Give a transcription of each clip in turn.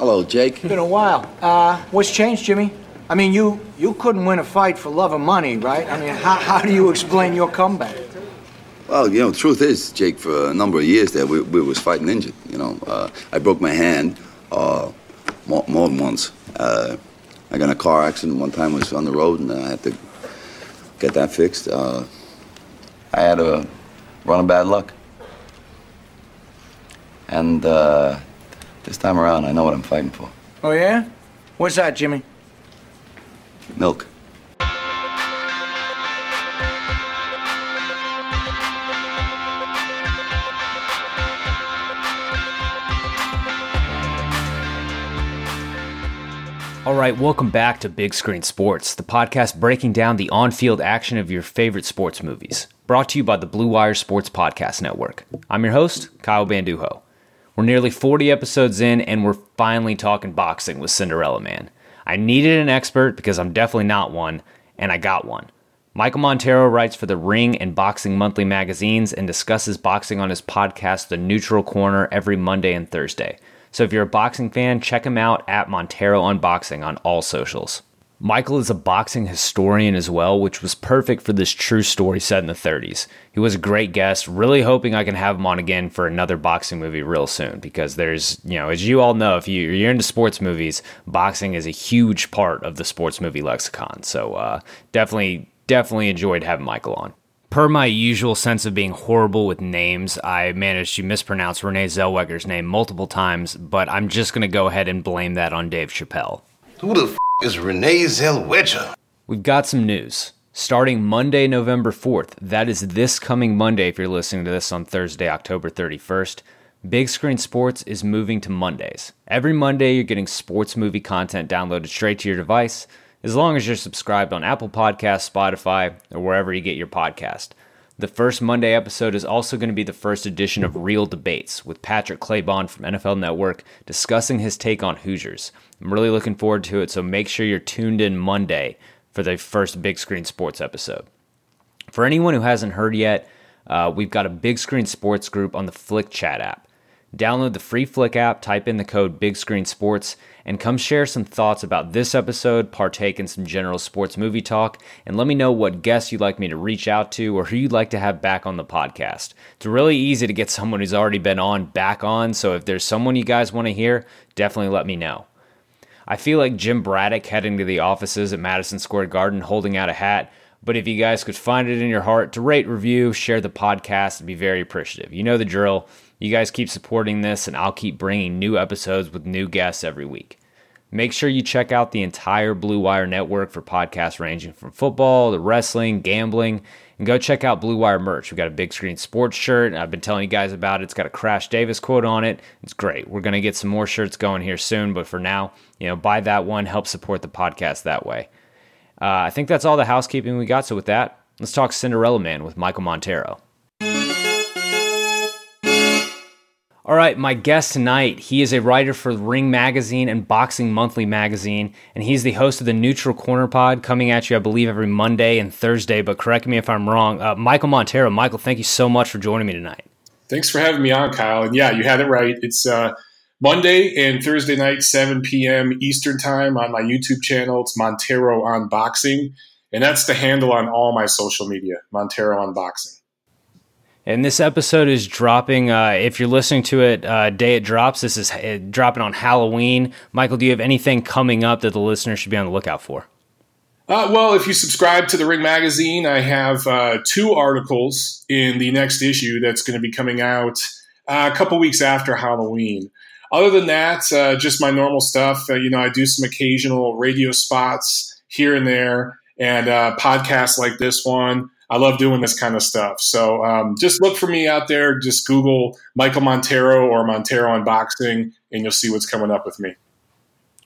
Hello, Jake. It's been a while. Uh, what's changed, Jimmy? I mean, you you couldn't win a fight for love of money, right? I mean, how, how do you explain your comeback? Well, you know, truth is, Jake, for a number of years there, we, we was fighting injured. You know, uh, I broke my hand uh, more, more than once. Uh, I got in a car accident one time. I was on the road, and I had to get that fixed. Uh, I had a run of bad luck, and uh, this time around, I know what I'm fighting for. Oh yeah? What's that, Jimmy? Milk. All right, welcome back to Big Screen Sports, the podcast breaking down the on field action of your favorite sports movies. Brought to you by the Blue Wire Sports Podcast Network. I'm your host, Kyle Banduho. We're nearly 40 episodes in, and we're finally talking boxing with Cinderella Man. I needed an expert because I'm definitely not one, and I got one. Michael Montero writes for the Ring and Boxing Monthly magazines and discusses boxing on his podcast, The Neutral Corner, every Monday and Thursday. So if you're a boxing fan, check him out at Montero on Boxing on all socials. Michael is a boxing historian as well, which was perfect for this true story set in the 30s. He was a great guest. Really hoping I can have him on again for another boxing movie real soon because there's, you know, as you all know, if you, you're into sports movies, boxing is a huge part of the sports movie lexicon. So uh, definitely, definitely enjoyed having Michael on. Per my usual sense of being horrible with names, I managed to mispronounce Renee Zellweger's name multiple times, but I'm just going to go ahead and blame that on Dave Chappelle. Who the f is Renee Zellweger? We've got some news. Starting Monday, November 4th, that is this coming Monday if you're listening to this on Thursday, October 31st, Big Screen Sports is moving to Mondays. Every Monday, you're getting sports movie content downloaded straight to your device as long as you're subscribed on Apple Podcasts, Spotify, or wherever you get your podcast. The first Monday episode is also going to be the first edition of Real Debates with Patrick Claybon from NFL Network discussing his take on Hoosiers. I'm really looking forward to it, so make sure you're tuned in Monday for the first Big Screen Sports episode. For anyone who hasn't heard yet, uh, we've got a Big Screen Sports group on the Flick Chat app. Download the free Flick app, type in the code Big Screen Sports, and come share some thoughts about this episode, partake in some general sports movie talk, and let me know what guests you'd like me to reach out to or who you'd like to have back on the podcast. It's really easy to get someone who's already been on back on, so if there's someone you guys want to hear, definitely let me know. I feel like Jim Braddock heading to the offices at Madison Square Garden holding out a hat. But if you guys could find it in your heart to rate, review, share the podcast, I'd be very appreciative. You know the drill. You guys keep supporting this, and I'll keep bringing new episodes with new guests every week. Make sure you check out the entire Blue Wire network for podcasts ranging from football to wrestling, gambling, and go check out Blue Wire merch. We've got a big screen sports shirt. I've been telling you guys about it. It's got a Crash Davis quote on it. It's great. We're going to get some more shirts going here soon, but for now, you know, buy that one, help support the podcast that way. Uh, I think that's all the housekeeping we got. So with that, let's talk Cinderella Man with Michael Montero. All right, my guest tonight, he is a writer for Ring Magazine and Boxing Monthly Magazine, and he's the host of the Neutral Corner Pod, coming at you, I believe, every Monday and Thursday. But correct me if I'm wrong. Uh, Michael Montero, Michael, thank you so much for joining me tonight. Thanks for having me on, Kyle. And yeah, you had it right. It's uh, Monday and Thursday night, 7 p.m. Eastern Time on my YouTube channel. It's Montero on Boxing, and that's the handle on all my social media, Montero on Boxing. And this episode is dropping. Uh, if you're listening to it uh, day it drops, this is uh, dropping on Halloween. Michael, do you have anything coming up that the listeners should be on the lookout for? Uh, well, if you subscribe to the Ring Magazine, I have uh, two articles in the next issue that's going to be coming out a couple weeks after Halloween. Other than that, just my normal stuff. you know, I do some occasional radio spots here and there, and podcasts like this one. I love doing this kind of stuff. So um, just look for me out there. Just Google Michael Montero or Montero on Boxing, and you'll see what's coming up with me.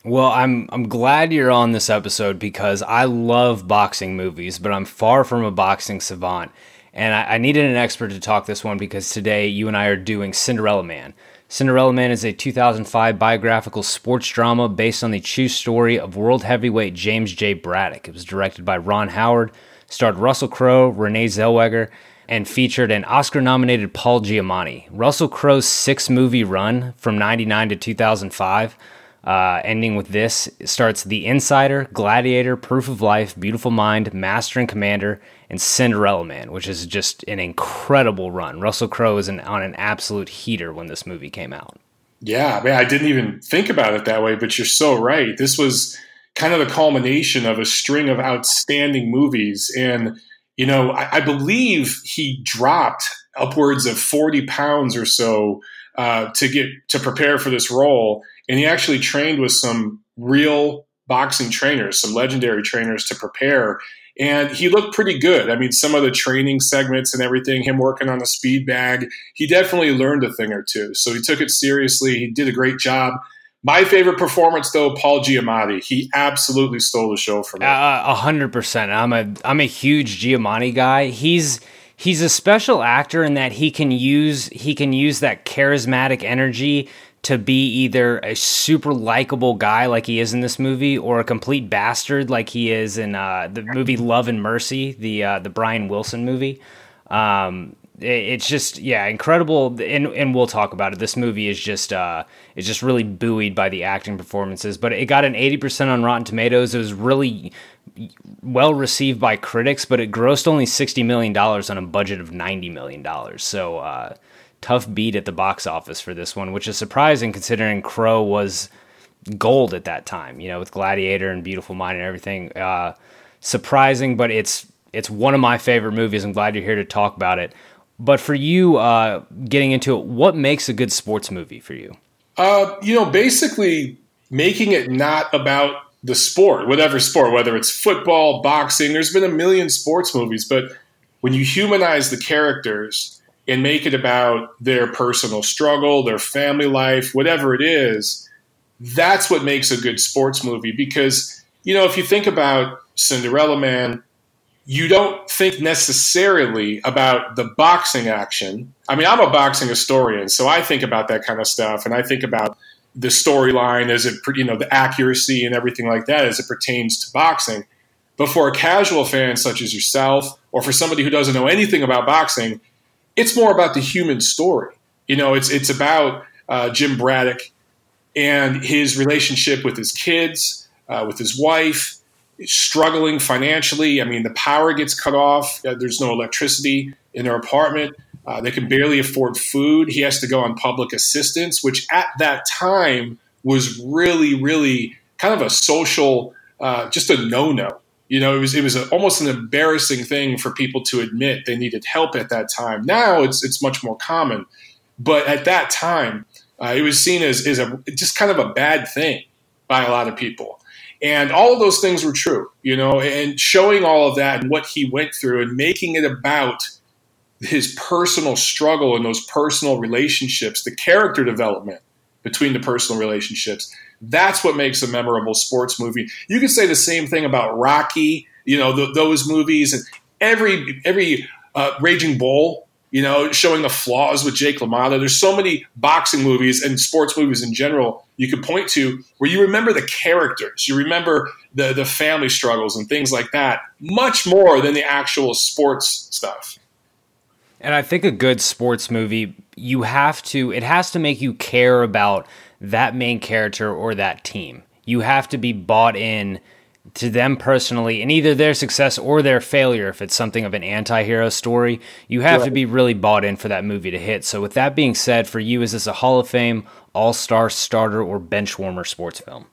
Well, I'm I'm glad you're on this episode because I love boxing movies, but I'm far from a boxing savant. And I, I needed an expert to talk this one because today you and I are doing Cinderella Man. Cinderella Man is a 2005 biographical sports drama based on the true story of world heavyweight James J. Braddock. It was directed by Ron Howard starred Russell Crowe, Renee Zellweger, and featured an Oscar nominated Paul Giamatti. Russell Crowe's six movie run from 99 to 2005, uh, ending with this, starts The Insider, Gladiator, Proof of Life, Beautiful Mind, Master and Commander, and Cinderella Man, which is just an incredible run. Russell Crowe is an, on an absolute heater when this movie came out. Yeah, man, I didn't even think about it that way, but you're so right. This was kind of the culmination of a string of outstanding movies. And, you know, I, I believe he dropped upwards of 40 pounds or so uh, to get to prepare for this role. And he actually trained with some real boxing trainers, some legendary trainers to prepare. And he looked pretty good. I mean, some of the training segments and everything, him working on the speed bag, he definitely learned a thing or two. So he took it seriously. He did a great job. My favorite performance, though, Paul Giamatti. He absolutely stole the show for me. A hundred percent. I'm a I'm a huge Giamatti guy. He's he's a special actor in that he can use he can use that charismatic energy to be either a super likable guy like he is in this movie or a complete bastard like he is in uh, the movie Love and Mercy, the uh, the Brian Wilson movie. Um, it's just yeah incredible. And and we'll talk about it. This movie is just uh is just really buoyed by the acting performances but it got an 80% on rotten tomatoes. It was really well received by critics but it grossed only 60 million dollars on a budget of 90 million dollars. So uh tough beat at the box office for this one which is surprising considering Crowe was gold at that time you know with gladiator and beautiful mind and everything. Uh surprising but it's it's one of my favorite movies. I'm glad you're here to talk about it but for you, uh, getting into it, what makes a good sports movie for you? Uh, you know, basically making it not about the sport, whatever sport, whether it's football, boxing. There's been a million sports movies, but when you humanize the characters and make it about their personal struggle, their family life, whatever it is, that's what makes a good sports movie. Because, you know, if you think about Cinderella Man, you don't think necessarily about the boxing action. I mean, I'm a boxing historian, so I think about that kind of stuff, and I think about the storyline as it, you know, the accuracy and everything like that as it pertains to boxing. But for a casual fan such as yourself, or for somebody who doesn't know anything about boxing, it's more about the human story. You know, it's it's about uh, Jim Braddock and his relationship with his kids, uh, with his wife, struggling financially. I mean, the power gets cut off. Uh, there's no electricity in their apartment. Uh, they can barely afford food. He has to go on public assistance, which at that time was really, really kind of a social, uh, just a no-no. You know, it was it was a, almost an embarrassing thing for people to admit they needed help at that time. Now it's it's much more common, but at that time, uh, it was seen as is a just kind of a bad thing by a lot of people. And all of those things were true, you know, and showing all of that and what he went through and making it about his personal struggle and those personal relationships, the character development between the personal relationships. That's what makes a memorable sports movie. You could say the same thing about Rocky, you know, those movies and every every uh, Raging Bull, you know, showing the flaws with Jake LaMotta. There's so many boxing movies and sports movies in general you could point to where you remember the characters, you remember the the family struggles and things like that, much more than the actual sports stuff. And I think a good sports movie, you have to, it has to make you care about that main character or that team. You have to be bought in to them personally and either their success or their failure if it's something of an anti-hero story you have right. to be really bought in for that movie to hit so with that being said for you is this a hall of fame all-star starter or bench warmer sports film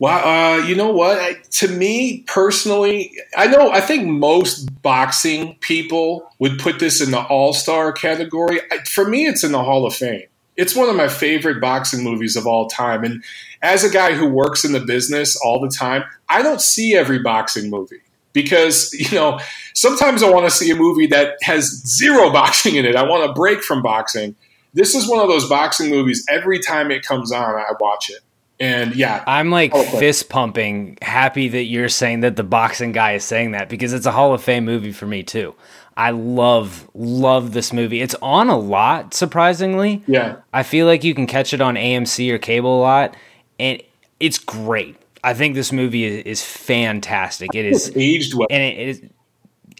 well, uh, you know what? I, to me personally, I know I think most boxing people would put this in the All Star category. I, for me, it's in the Hall of Fame. It's one of my favorite boxing movies of all time, and as a guy who works in the business all the time, I don't see every boxing movie because, you know, sometimes I want to see a movie that has zero boxing in it. I want a break from boxing. This is one of those boxing movies, every time it comes on, I watch it. And yeah, I'm like oh, fist pumping, happy that you're saying that the boxing guy is saying that because it's a Hall of Fame movie for me too. I love love this movie. It's on a lot, surprisingly. Yeah, I feel like you can catch it on AMC or cable a lot, and it's great. I think this movie is, is fantastic. It is aged well, and it is.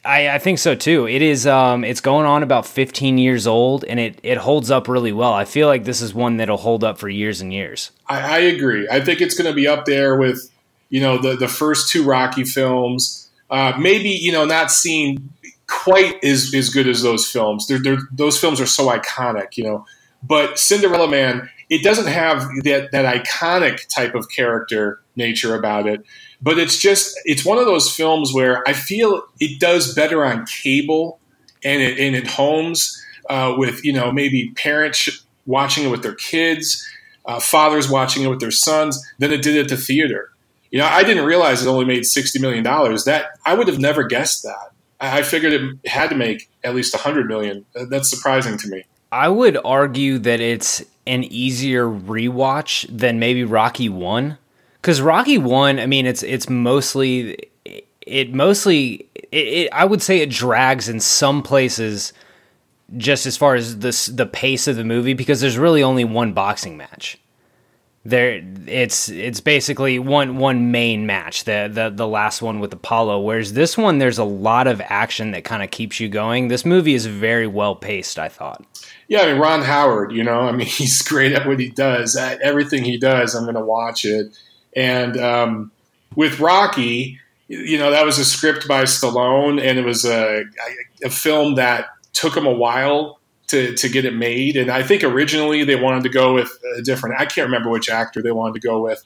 I, I think so too. It is. Um, it's going on about 15 years old, and it it holds up really well. I feel like this is one that'll hold up for years and years. I, I agree. I think it's going to be up there with, you know, the the first two Rocky films. Uh, maybe you know, not seen quite as as good as those films. They're, they're, those films are so iconic, you know. But Cinderella Man, it doesn't have that that iconic type of character nature about it. But it's just it's one of those films where I feel it does better on cable and it, and homes uh, with you know maybe parents watching it with their kids, uh, fathers watching it with their sons than it did at the theater. You know, I didn't realize it only made sixty million dollars. That I would have never guessed that. I figured it had to make at least a hundred million. That's surprising to me. I would argue that it's an easier rewatch than maybe Rocky One, because Rocky One, I mean, it's it's mostly it mostly it, it, I would say it drags in some places, just as far as this the pace of the movie, because there's really only one boxing match. There, it's it's basically one one main match, the the the last one with Apollo. Whereas this one, there's a lot of action that kind of keeps you going. This movie is very well paced. I thought. Yeah, I mean Ron Howard, you know, I mean he's great at what he does. At everything he does, I'm going to watch it. And um, with Rocky, you know, that was a script by Stallone, and it was a, a film that took him a while to, to get it made. And I think originally they wanted to go with a different. I can't remember which actor they wanted to go with,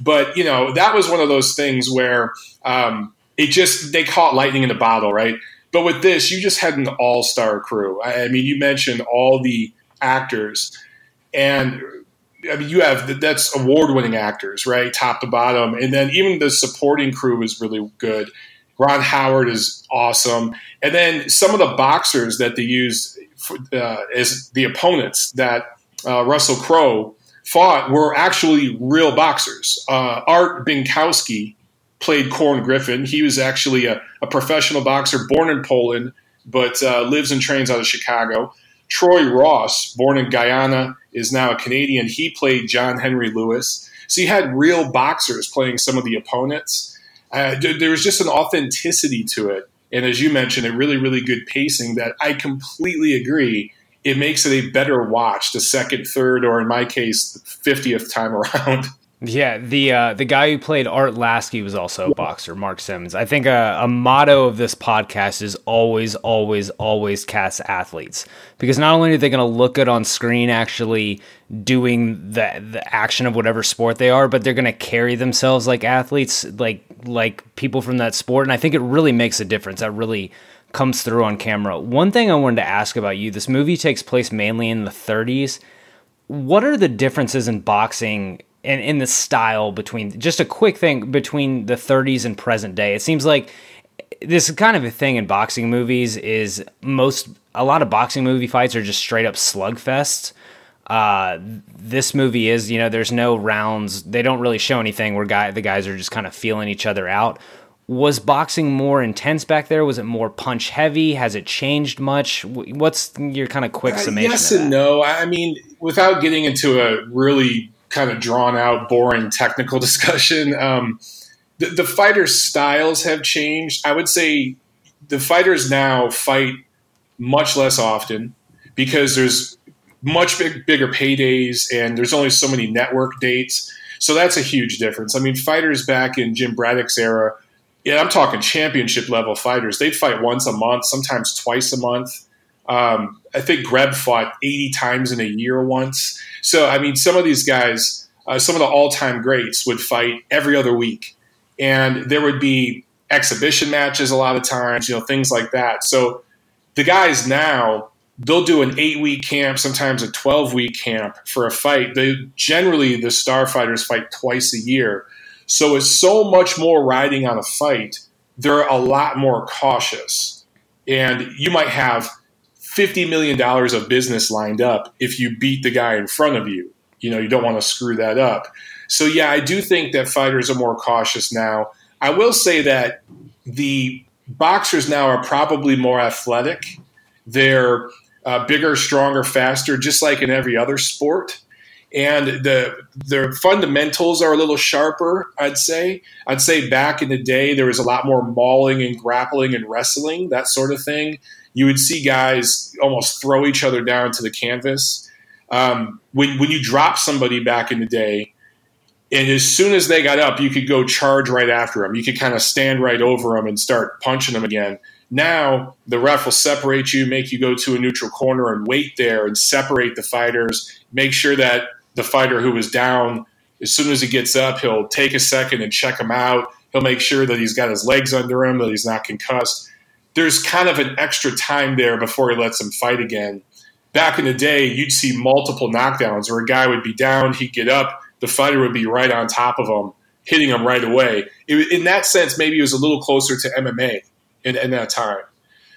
but you know, that was one of those things where um, it just they caught lightning in a bottle, right? But with this, you just had an all star crew. I, I, mean, you mentioned all the actors, and I mean, you have that's award winning actors, right, top to bottom, and then even the supporting crew is really good. Ron Howard is awesome, and then some of the boxers that they used for, uh, as the opponents that uh, Russell Crowe fought were actually real boxers. Uh, Art Binkowski played Corn Griffin. He was actually a, a professional boxer born in Poland, but uh, lives and trains out of Chicago. Troy Ross, born in Guyana, is now a Canadian. He played John Henry Lewis. So you had real boxers playing some of the opponents. Uh, there was just an authenticity to it. And as you mentioned, a really, really good pacing that I completely agree. It makes it a better watch the second, third, or in my case, the 50th time around. Yeah, the uh, the guy who played Art Lasky was also a boxer, Mark Simmons. I think a, a, motto of this podcast is always, always, always cast athletes because not only are they going to look good on screen, actually doing the the action of whatever sport they are, but they're going to carry themselves like athletes, like like people from that sport. And I think it really makes a difference. That really comes through on camera. One thing I wanted to ask about you: this movie takes place mainly in the 30s. What are the differences in boxing? And in the style between just a quick thing between the 30s and present day. It seems like this is kind of a thing in boxing movies is most a lot of boxing movie fights are just straight up slugfests. Uh, this movie is, you know, there's no rounds. They don't really show anything where guy the guys are just kind of feeling each other out. was boxing more intense back there? Was it more punch heavy? Has it changed much? What's your kind of quick uh, summation? Uh, yes and no. I mean, without getting into a really kind of drawn out, boring technical discussion, um, the, the fighters' styles have changed. I would say the fighters now fight much less often because there's much big, bigger paydays and there's only so many network dates. So that's a huge difference. I mean, fighters back in Jim Braddock's era, yeah, I'm talking championship level fighters. They'd fight once a month, sometimes twice a month. Um, I think Greb fought 80 times in a year once. So, I mean, some of these guys, uh, some of the all time greats would fight every other week. And there would be exhibition matches a lot of times, you know, things like that. So the guys now, they'll do an eight week camp, sometimes a 12 week camp for a fight. They generally, the star fighters fight twice a year. So it's so much more riding on a fight. They're a lot more cautious. And you might have $50 million of business lined up if you beat the guy in front of you. You know, you don't want to screw that up. So, yeah, I do think that fighters are more cautious now. I will say that the boxers now are probably more athletic. They're uh, bigger, stronger, faster, just like in every other sport. And the the fundamentals are a little sharper, I'd say. I'd say back in the day there was a lot more mauling and grappling and wrestling, that sort of thing. You would see guys almost throw each other down to the canvas. Um, when when you drop somebody back in the day, and as soon as they got up, you could go charge right after them. You could kind of stand right over them and start punching them again. Now the ref will separate you, make you go to a neutral corner and wait there and separate the fighters. Make sure that the fighter who is down, as soon as he gets up, he'll take a second and check him out. He'll make sure that he's got his legs under him, that he's not concussed. There's kind of an extra time there before he lets him fight again. Back in the day, you'd see multiple knockdowns where a guy would be down, he'd get up, the fighter would be right on top of him, hitting him right away. It, in that sense, maybe it was a little closer to MMA in, in that time.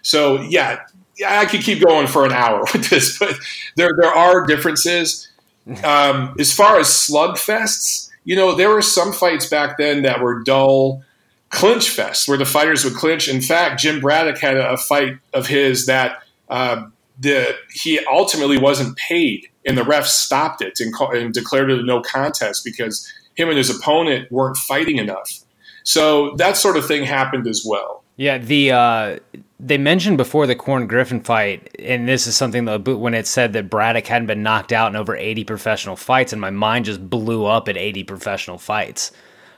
So yeah, yeah, I could keep going for an hour with this, but there there are differences. Um, as far as slugfests, you know, there were some fights back then that were dull clinch fests where the fighters would clinch. In fact, Jim Braddock had a, fight of his that uh, the he ultimately wasn't paid and the ref stopped it and, and declared it a no contest because him and his opponent weren't fighting enough. So that sort of thing happened as well. Yeah, the uh, they mentioned before the Corn Griffin fight, and this is something that when it said that Braddock hadn't been knocked out in over eighty professional fights, and my mind just blew up at eighty professional fights.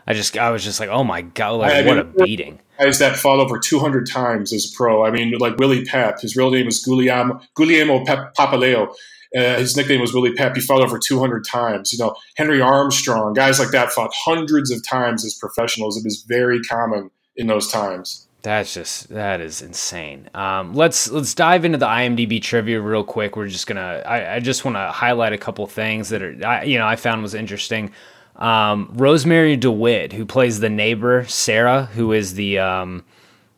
I just I was just like, oh my god, like I what mean, a beating! Guys that fought over two hundred times as a pro. I mean, like Willie Pep, his real name is Guglielmo Guglielmo Pep Papaleo. Uh, his nickname was Willie Pep. He fought over 200 times. You know, Henry Armstrong, guys like that fought hundreds of times as professionals. It was very common in those times. That's just that is insane. Um, let's let's dive into the IMDb trivia real quick. We're just gonna. I, I just want to highlight a couple things that are I, you know I found was interesting. Um, Rosemarie DeWitt, who plays the neighbor Sarah, who is the um,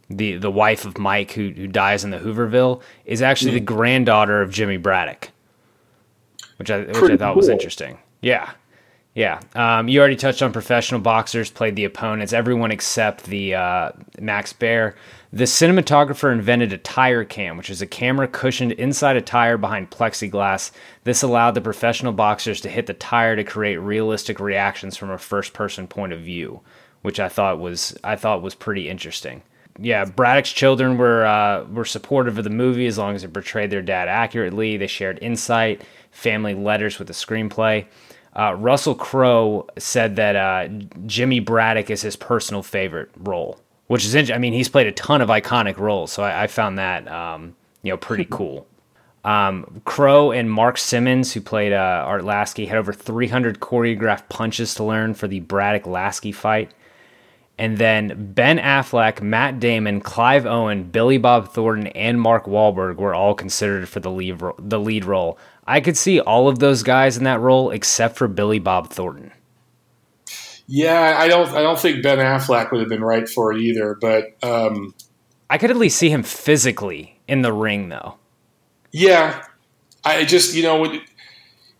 the the wife of Mike, who who dies in the Hooverville, is actually the granddaughter of Jimmy Braddock which I which I thought cool. was interesting. Yeah, yeah. Um, you already touched on professional boxers played the opponents. Everyone except the uh, Max Baer. The cinematographer invented a tire cam, which is a camera cushioned inside a tire behind plexiglass. This allowed the professional boxers to hit the tire to create realistic reactions from a first person point of view, which I thought was I thought was pretty interesting yeah, Braddock's children were uh, were supportive of the movie as long as it portrayed their dad accurately. They shared insight, family letters with the screenplay. Uh, Russell Crowe said that uh, Jimmy Braddock is his personal favorite role, which is interesting. I mean, he's played a ton of iconic roles, so I, I found that um, you know pretty cool. Um, Crowe and Mark Simmons, who played uh, Art Lasky, had over 300 choreographed punches to learn for the Braddock Lasky fight. And then Ben Affleck, Matt Damon, Clive Owen, Billy Bob Thornton, and Mark Wahlberg were all considered for the lead the lead role. I could see all of those guys in that role except for Billy Bob Thornton. Yeah, I don't. I don't think Ben Affleck would have been right for it either. But um, I could at least see him physically in the ring, though. Yeah, I just you know,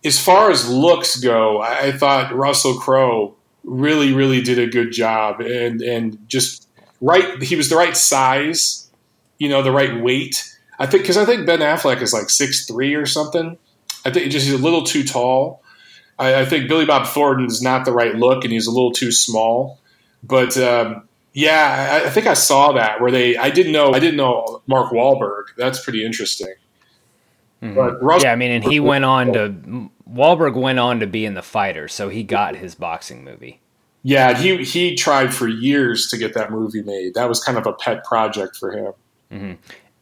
as far as looks go, I thought Russell Crowe really, really did a good job and and just right. He was the right size, you know, the right weight. I think because I think Ben Affleck is like six three or something. I think just he's a little too tall. I, I, think Billy Bob Thornton is not the right look, and he's a little too small. But um, yeah, I, I, think I saw that where they. I didn't know. I didn't know Mark Wahlberg. That's pretty interesting. Mm-hmm. But Russell, yeah, I mean, and he went on to Wahlberg went on to be in the fighter, so he got his boxing movie. Yeah, he he tried for years to get that movie made. That was kind of a pet project for him. Mm-hmm.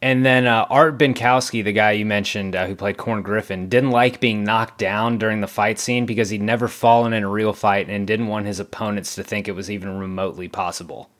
And then uh, Art Binkowski, the guy you mentioned uh, who played Corn Griffin, didn't like being knocked down during the fight scene because he'd never fallen in a real fight and didn't want his opponents to think it was even remotely possible.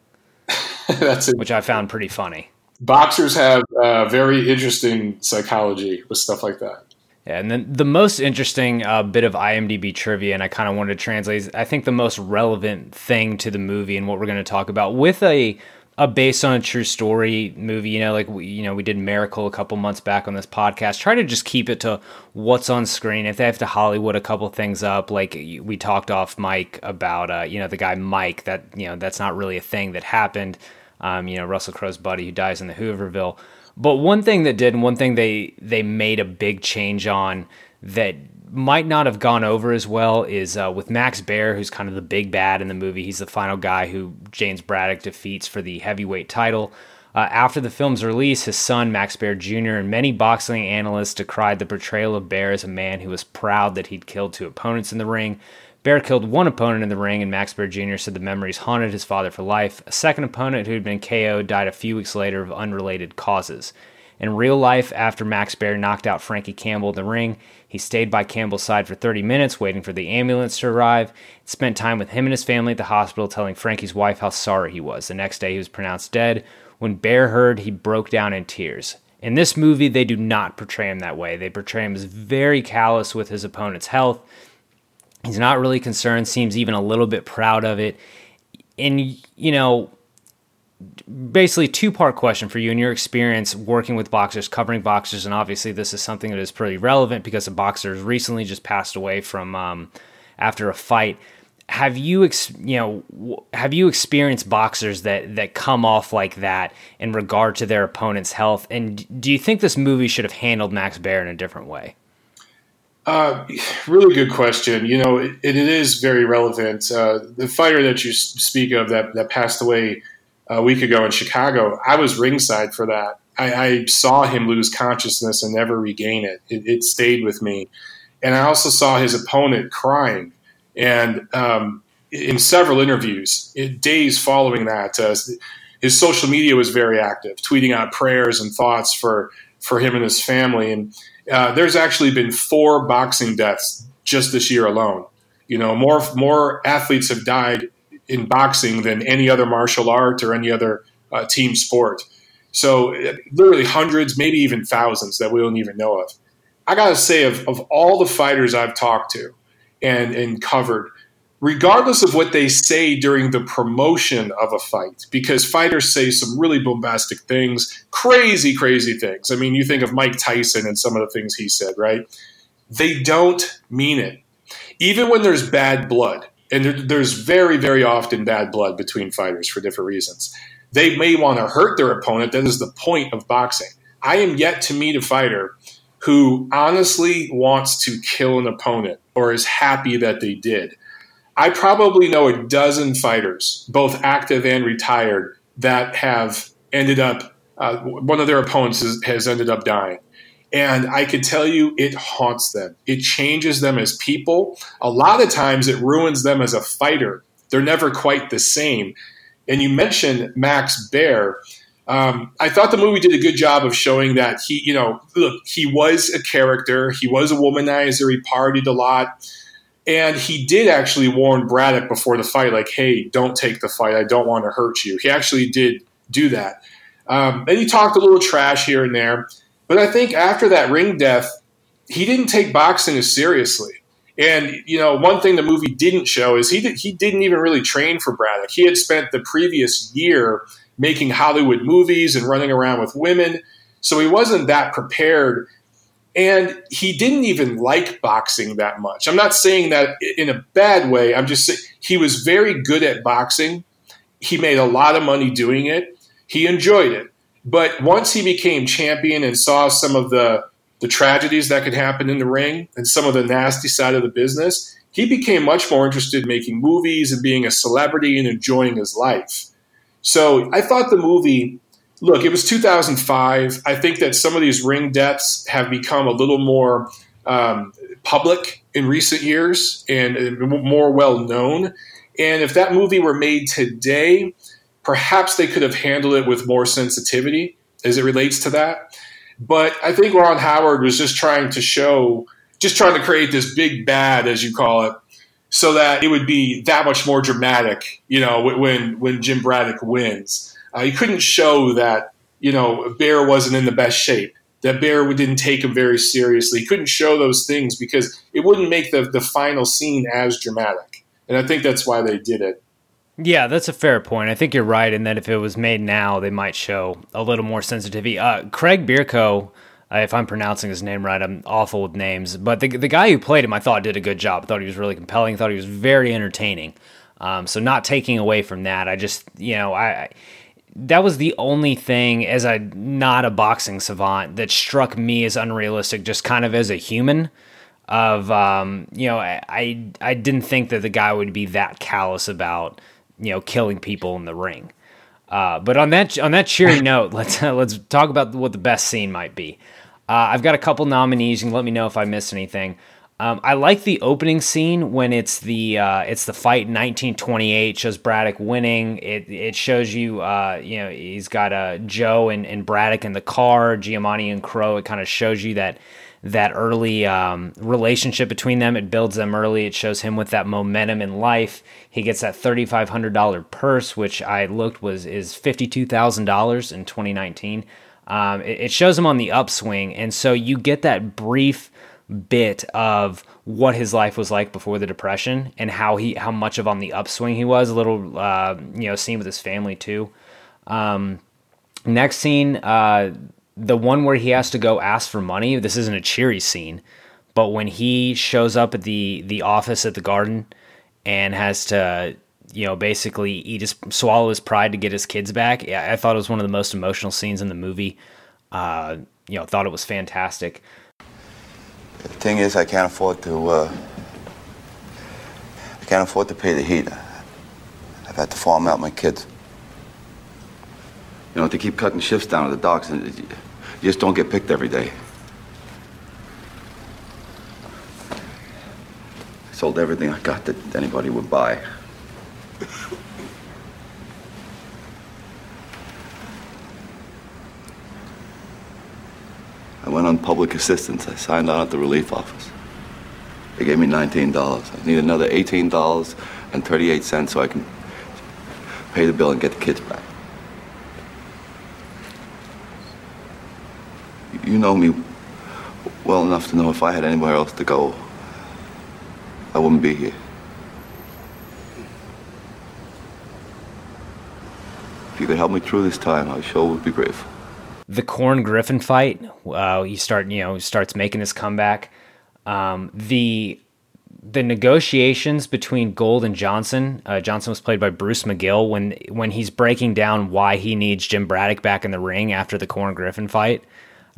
That's it. Which I found pretty funny. Boxers have uh, very interesting psychology with stuff like that. Yeah, and then the most interesting uh, bit of IMDb trivia, and I kind of wanted to translate. I think the most relevant thing to the movie and what we're going to talk about with a a based on a true story movie. You know, like we, you know, we did Miracle a couple months back on this podcast. Try to just keep it to what's on screen. If they have to Hollywood a couple things up, like we talked off Mike about, uh, you know, the guy Mike. That you know, that's not really a thing that happened. Um, you know, Russell Crowe's buddy who dies in the Hooverville. But one thing that did, and one thing they they made a big change on that might not have gone over as well is uh, with Max Baer, who's kind of the big bad in the movie. He's the final guy who James Braddock defeats for the heavyweight title. Uh, after the film's release, his son, Max Baer Jr., and many boxing analysts decried the portrayal of Baer as a man who was proud that he'd killed two opponents in the ring. Baer killed one opponent in the ring, and Max Baer Jr. said the memories haunted his father for life. A second opponent who had been KO'd died a few weeks later of unrelated causes. In real life, after Max Baer knocked out Frankie Campbell in the ring, he stayed by Campbell's side for 30 minutes, waiting for the ambulance to arrive, spent time with him and his family at the hospital, telling Frankie's wife how sorry he was. The next day, he was pronounced dead. When Baer heard, he broke down in tears. In this movie, they do not portray him that way. They portray him as very callous with his opponent's health. He's not really concerned, seems even a little bit proud of it. And, you know, basically two part question for you and your experience working with boxers, covering boxers, and obviously this is something that is pretty relevant because a boxer has recently just passed away from um, after a fight. Have you, ex- you know, have you experienced boxers that that come off like that in regard to their opponent's health? And do you think this movie should have handled Max Baer in a different way? Uh, really good question. You know, it, it is very relevant. Uh, the fighter that you speak of that that passed away a week ago in Chicago, I was ringside for that. I, I saw him lose consciousness and never regain it. it. it. stayed with me. And I also saw his opponent crying. And um, in several interviews, days following that, uh, his social media was very active, tweeting out prayers and thoughts for, for him and his family. And uh, there's actually been four boxing deaths just this year alone. You know, more more athletes have died in boxing than any other martial art or any other uh, team sport. So literally hundreds, maybe even thousands that we don't even know of. I got to say, of, of all the fighters I've talked to and, and covered, regardless of what they say during the promotion of a fight, because fighters say some really bombastic things, crazy, crazy things. I mean, you think of Mike Tyson and some of the things he said, right? They don't mean it. Even when there's bad blood, and there, there's very, very often bad blood between fighters for different reasons. They may want to hurt their opponent. That is the point of boxing. I am yet to meet a fighter who honestly wants to kill an opponent or is happy that they did. I probably know a dozen fighters, both active and retired, that have ended up, uh, one of their opponents has, has ended up dying. And I can tell you, it haunts them. It changes them as people. A lot of times, it ruins them as a fighter. They're never quite the same. And you mentioned Max Baer. Um, I thought the movie did a good job of showing that he, you know, look, he was a character. He was a womanizer. He partied a lot. And he did actually warn Braddock before the fight, like, hey, don't take the fight. I don't want to hurt you. He actually did do that. Um, and he talked a little trash here and there. But I think after that ring death, he didn't take boxing as seriously. And you know, one thing the movie didn't show is he did, he didn't even really train for Braddock. He had spent the previous year making Hollywood movies and running around with women, so he wasn't that prepared. And he didn't even like boxing that much. I'm not saying that in a bad way. I'm just saying he was very good at boxing, he made a lot of money doing it. He enjoyed it. But once he became champion and saw some of the the tragedies that could happen in the ring and some of the nasty side of the business, he became much more interested in making movies and being a celebrity and enjoying his life. So I thought the movie, look, it was 2005. I think that some of these ring deaths have become a little more um, public in recent years and more well known. And if that movie were made today, perhaps they could have handled it with more sensitivity as it relates to that. But I think Ron Howard was just trying to show, just trying to create this big bad, as you call it, so that it would be that much more dramatic, you know, when when Jim Braddock wins. Uh, he couldn't show that, you know, Baer wasn't in the best shape. That Baer didn't take him very seriously. He couldn't show those things because it wouldn't make the, the final scene as dramatic. And I think that's why they did it. Yeah, that's a fair point. I think you're right in that if it was made now, they might show a little more sensitivity. Uh, Craig Bierko, uh, if I'm pronouncing his name right, I'm awful with names, but the, the guy who played him, I thought did a good job. I thought he was really compelling. I thought he was very entertaining. Um, so not taking away from that, I just you know I, I that was the only thing as a not a boxing savant that struck me as unrealistic, just kind of as a human of um, you know I I didn't think that the guy would be that callous about you know killing people in the ring. Uh, but on that on that cheery note, let's uh, let's talk about what the best scene might be. Uh, I've got a couple nominees. You can let me know if I missed anything. Um, I like the opening scene when it's the uh, it's the fight in 1928 shows Braddock winning. It it shows you uh, you know he's got uh, Joe and, and Braddock in the car, Giamatti and Crowe. It kind of shows you that that early um, relationship between them. It builds them early. It shows him with that momentum in life. He gets that thirty five hundred dollar purse, which I looked was is fifty two thousand dollars in 2019. Um, it, it shows him on the upswing, and so you get that brief bit of what his life was like before the depression and how he how much of on the upswing he was. A little uh, you know scene with his family too. Um, next scene, uh, the one where he has to go ask for money. This isn't a cheery scene, but when he shows up at the the office at the garden and has to you know basically eat his swallow his pride to get his kids back. I thought it was one of the most emotional scenes in the movie. Uh, you know, thought it was fantastic. The thing is, I can't afford to. Uh, I can't afford to pay the heat. I've had to farm out my kids. You know, to keep cutting shifts down at the docks, and you just don't get picked every day. I sold everything I got that anybody would buy. I went on public assistance. I signed on at the relief office. They gave me $19. I need another $18 and 38 cents so I can pay the bill and get the kids back. You know me well enough to know if I had anywhere else to go, I wouldn't be here. If you could help me through this time, I sure would be grateful the Corn Griffin fight. Uh, he start you know starts making his comeback. Um, the the negotiations between Gould and Johnson. Uh, Johnson was played by Bruce McGill when when he's breaking down why he needs Jim Braddock back in the ring after the Corn Griffin fight.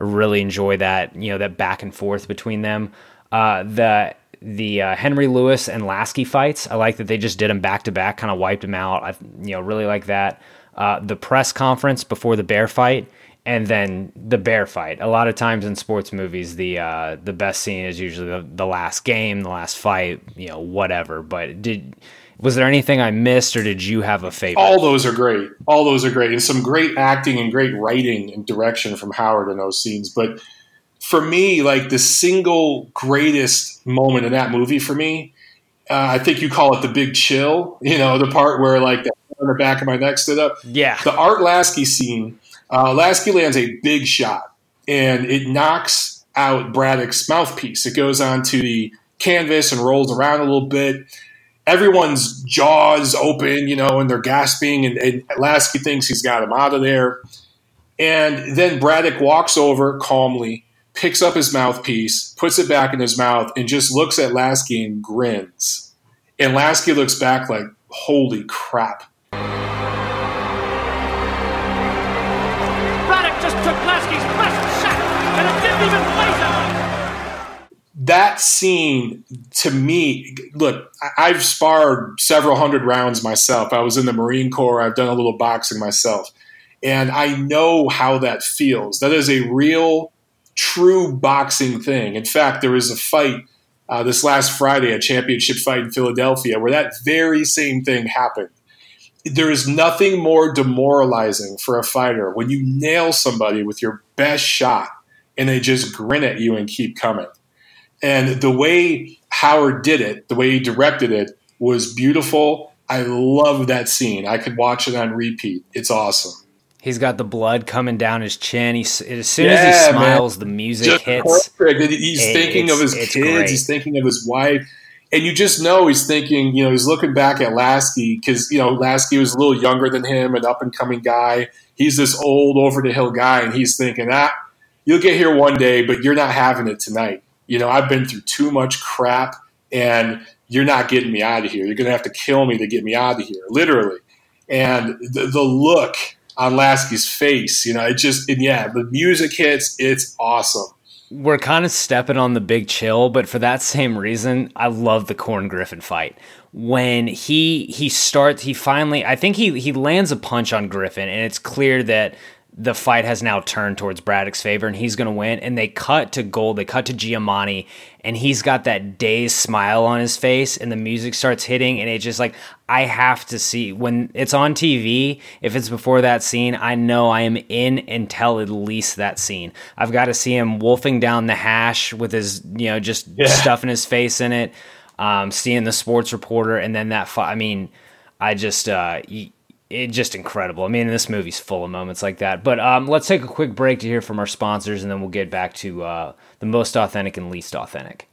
Really enjoy that you know that back and forth between them. Uh, the the uh, Henry Lewis and Lasky fights. I like that they just did them back to back, kind of wiped them out. I you know really like that. Uh, the press conference before the Baer fight and then the Baer fight. A lot of times in sports movies, the uh, the best scene is usually the, the last game, the last fight, you know, whatever. But did was there anything I missed, or did you have a favorite? All those are great. All those are great, and some great acting and great writing and direction from Howard in those scenes. But for me, like the single greatest moment in that movie for me, uh, I think you call it the big chill. You know, the part where like the on the back of my neck stood up. Yeah, the Art Lasky scene uh, Lasky lands a big shot, and it knocks out Braddock's mouthpiece. It goes onto the canvas and rolls around a little bit. Everyone's jaws open, you know, and they're gasping, and, and Lasky thinks he's got him out of there. And then Braddock walks over calmly, picks up his mouthpiece, puts it back in his mouth, and just looks at Lasky and grins. And Lasky looks back like, holy crap. That scene to me, look, I've sparred several hundred rounds myself. I was in the Marine Corps. I've done a little boxing myself. And I know how that feels. That is a real, true boxing thing. In fact, there was a fight uh, this last Friday, a championship fight in Philadelphia, where that very same thing happened. There is nothing more demoralizing for a fighter when you nail somebody with your best shot and they just grin at you and keep coming. And the way Howard did it, the way he directed it, was beautiful. I love that scene. I could watch it on repeat. It's awesome. He's got the blood coming down his chin. He's, as soon yeah, as he smiles, man. the music just hits. Perfect. He's it, thinking of his kids. Great. He's thinking of his wife. And you just know he's thinking, you know, he's looking back at Lasky because, you know, Lasky was a little younger than him, an up and coming guy. He's this old, over the hill guy. And he's thinking, ah, you'll get here one day, but you're not having it tonight you know, I've been through too much crap and you're not getting me out of here. You're going to have to kill me to get me out of here, literally. And the, the look on Lasky's face, you know, it just, and yeah, the music hits, it's awesome. We're kind of stepping on the big chill, but for that same reason, I love the Corn Griffin fight. When he he starts, he finally, I think he he lands a punch on Griffin, and it's clear that the fight has now turned towards Braddock's favor and he's going to win. And they cut to Gould. They cut to Giamatti and he's got that dazed smile on his face and the music starts hitting. And it's just like, I have to see when it's on TV. If it's before that scene, I know I am in until at least that scene. I've got to see him wolfing down the hash with his, you know, just yeah. stuffing his face in it. Um, seeing the sports reporter and then that fight. I mean, I just, uh, it's just incredible. I mean, this movie's full of moments like that. But um, let's take a quick break to hear from our sponsors, and then we'll get back to uh, the most authentic and least authentic.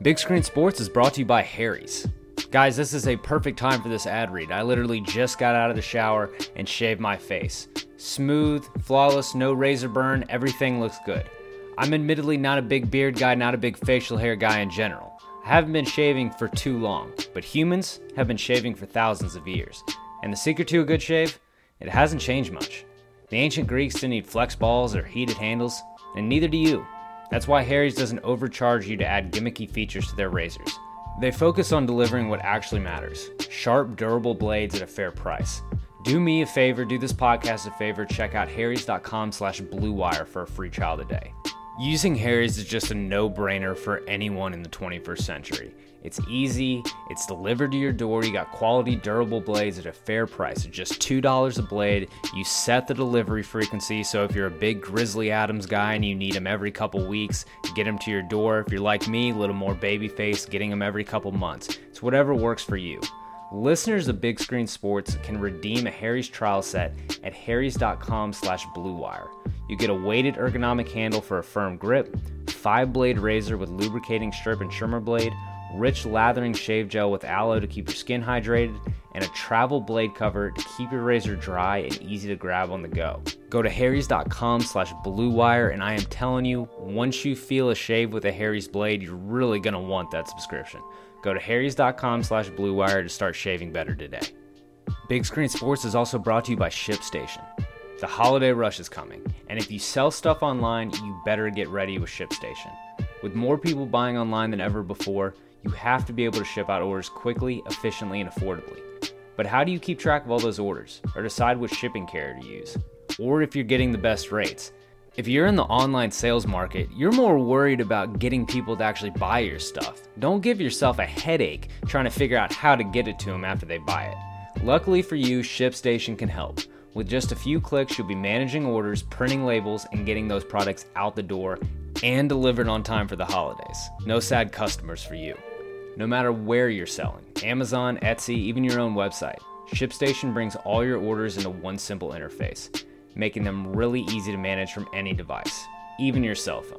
Big Screen Sports is brought to you by Harry's. Guys, this is a perfect time for this ad read. I literally just got out of the shower and shaved my face. Smooth, flawless, no razor burn, everything looks good. I'm admittedly not a big beard guy, not a big facial hair guy in general. Haven't been shaving for too long, but humans have been shaving for thousands of years. And the secret to a good shave? It hasn't changed much. The ancient Greeks didn't need flex balls or heated handles, and neither do you. That's why Harry's doesn't overcharge you to add gimmicky features to their razors. They focus on delivering what actually matters sharp, durable blades at a fair price. Do me a favor, do this podcast a favor, check out harrys.com slash bluewire for a free trial today. Using Harry's is just a no brainer for anyone in the 21st century. It's easy, it's delivered to your door, you got quality, durable blades at a fair price at just $2 a blade. You set the delivery frequency, so if you're a big Grizzly Adams guy and you need them every couple weeks, get them to your door. If you're like me, a little more baby face, getting them every couple months. It's whatever works for you. Listeners of Big Screen Sports can redeem a Harry's trial set at harrys.com slash bluewire. You get a weighted ergonomic handle for a firm grip, five-blade razor with lubricating strip and trimmer blade, rich lathering shave gel with aloe to keep your skin hydrated, and a travel blade cover to keep your razor dry and easy to grab on the go. Go to harrys.com slash bluewire, and I am telling you, once you feel a shave with a Harry's blade, you're really going to want that subscription. Go to harrys.com slash bluewire to start shaving better today. Big Screen Sports is also brought to you by ShipStation. The holiday rush is coming, and if you sell stuff online, you better get ready with ShipStation. With more people buying online than ever before, you have to be able to ship out orders quickly, efficiently, and affordably. But how do you keep track of all those orders, or decide which shipping carrier to use? Or if you're getting the best rates? If you're in the online sales market, you're more worried about getting people to actually buy your stuff. Don't give yourself a headache trying to figure out how to get it to them after they buy it. Luckily for you, ShipStation can help. With just a few clicks, you'll be managing orders, printing labels, and getting those products out the door and delivered on time for the holidays. No sad customers for you. No matter where you're selling Amazon, Etsy, even your own website ShipStation brings all your orders into one simple interface making them really easy to manage from any device, even your cell phone.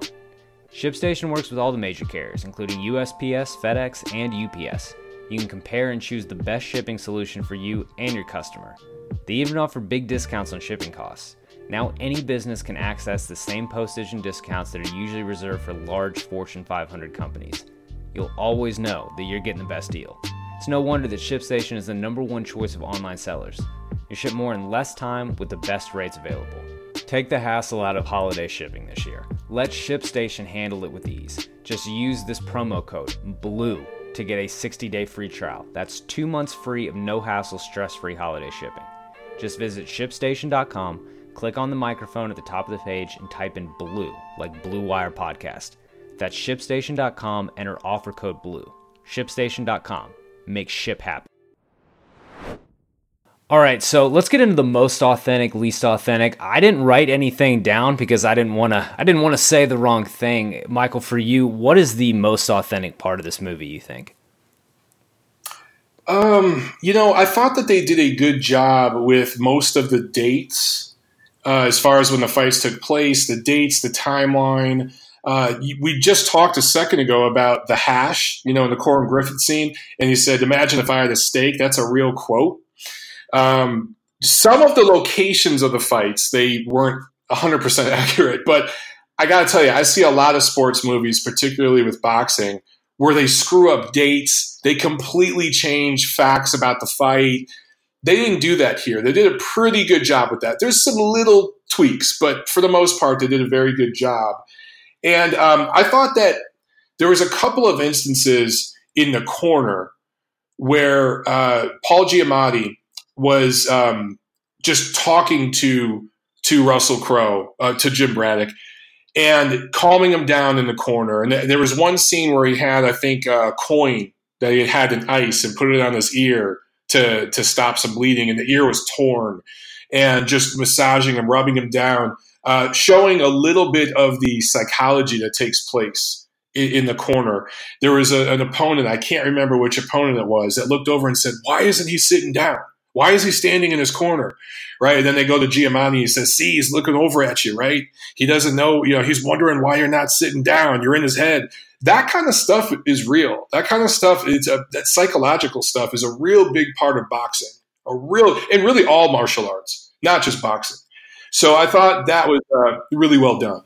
ShipStation works with all the major carriers, including USPS, FedEx, and UPS. You can compare and choose the best shipping solution for you and your customer. They even offer big discounts on shipping costs. Now, any business can access the same postage and discounts that are usually reserved for large Fortune 500 companies. You'll always know that you're getting the best deal. It's no wonder that ShipStation is the number one choice of online sellers. You ship more in less time with the best rates available. Take the hassle out of holiday shipping this year. Let ShipStation handle it with ease. Just use this promo code BLUE to get a 60 day free trial. That's two months free of no hassle, stress free holiday shipping. Just visit shipstation.com, click on the microphone at the top of the page, and type in BLUE, like Blue Wire Podcast. That's shipstation.com, enter offer code BLUE. Shipstation.com. Make ship happen. All right, so let's get into the most authentic, least authentic. I didn't write anything down because I didn't want to I didn't want to say the wrong thing. Michael, for you, what is the most authentic part of this movie you think? Um, you know, I thought that they did a good job with most of the dates uh, as far as when the fights took place, the dates, the timeline. Uh, we just talked a second ago about the hash, you know, in the Corn Griffin scene, and he said, "Imagine if I had a steak." That's a real quote. Um, some of the locations of the fights they weren't 100% accurate, but I got to tell you, I see a lot of sports movies, particularly with boxing, where they screw up dates, they completely change facts about the fight. They didn't do that here. They did a pretty good job with that. There's some little tweaks, but for the most part, they did a very good job. And um, I thought that there was a couple of instances in the corner where uh, Paul Giamatti was um, just talking to to Russell Crowe, uh, to Jim Braddock, and calming him down in the corner. And th- there was one scene where he had, I think, a coin that he had in ice and put it on his ear to to stop some bleeding, and the ear was torn, and just massaging him, rubbing him down, uh, showing a little bit of the psychology that takes place in, in the corner. There was a, an opponent, I can't remember which opponent it was, that looked over and said, "Why isn't he sitting down?" Why is he standing in his corner? Right. And then they go to Giamatti. He says, see, he's looking over at you, right? He doesn't know, you know, he's wondering why you're not sitting down. You're in his head. That kind of stuff is real. That kind of stuff is a, that psychological stuff is a real big part of boxing, a real, and really all martial arts, not just boxing. So I thought that was uh, really well done.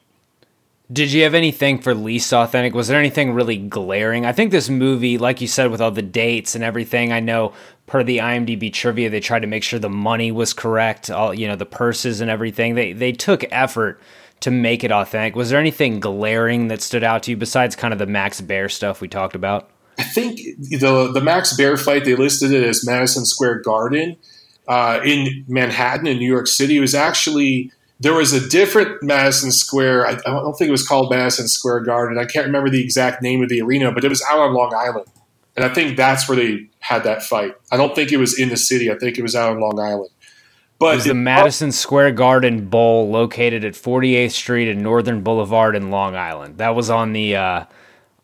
Did you have anything for least authentic? Was there anything really glaring? I think this movie, like you said, with all the dates and everything, I know per the IMDb trivia, they tried to make sure the money was correct, all you know, the purses and everything. They they took effort to make it authentic. Was there anything glaring that stood out to you besides kind of the Max Baer stuff we talked about? I think the the Max Baer fight they listed it as Madison Square Garden uh, in Manhattan in New York City. It was actually there was a different Madison Square. I, I, don't think it was called Madison Square Garden. I can't remember the exact name of the arena, but it was out on Long Island, and I think that's where they had that fight. I don't think it was in the city. I think it was out on Long Island. But it was the Madison Square Garden Bowl located at 48th Street and Northern Boulevard in Long Island. That was on the uh,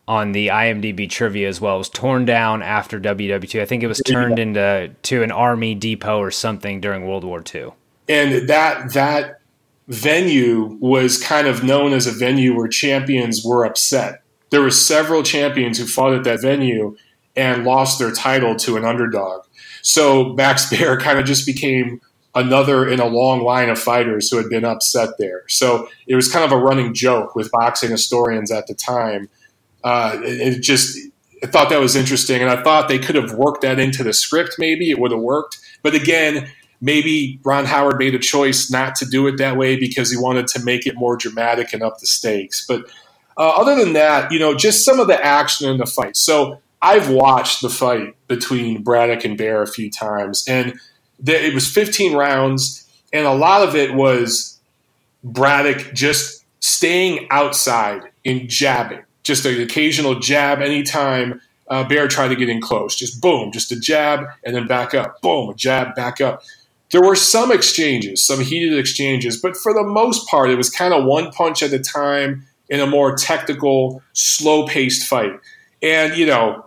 on the IMDb trivia as well. It was torn down after WW2. I think it was turned into to an army depot or something during World War II. And that that venue was kind of known as a venue where champions were upset. There were several champions who fought at that venue and lost their title to an underdog. So Max Baer kind of just became another in a long line of fighters who had been upset there. So it was kind of a running joke with boxing historians at the time. Uh, it, it just I thought that was interesting, and I thought they could have worked that into the script. Maybe it would have worked, but again, maybe Ron Howard made a choice not to do it that way because he wanted to make it more dramatic and up the stakes. But uh, other than that, you know, just some of the action in the fight. So I've watched the fight between Braddock and Baer a few times, and it was 15 rounds, and a lot of it was Braddock just staying outside and jabbing, just an occasional jab anytime uh, Baer tried to get in close. Just boom, just a jab, and then back up. Boom, a jab, back up. There were some exchanges, some heated exchanges, but for the most part, it was kind of one punch at a time in a more technical, slow paced fight. And, you know,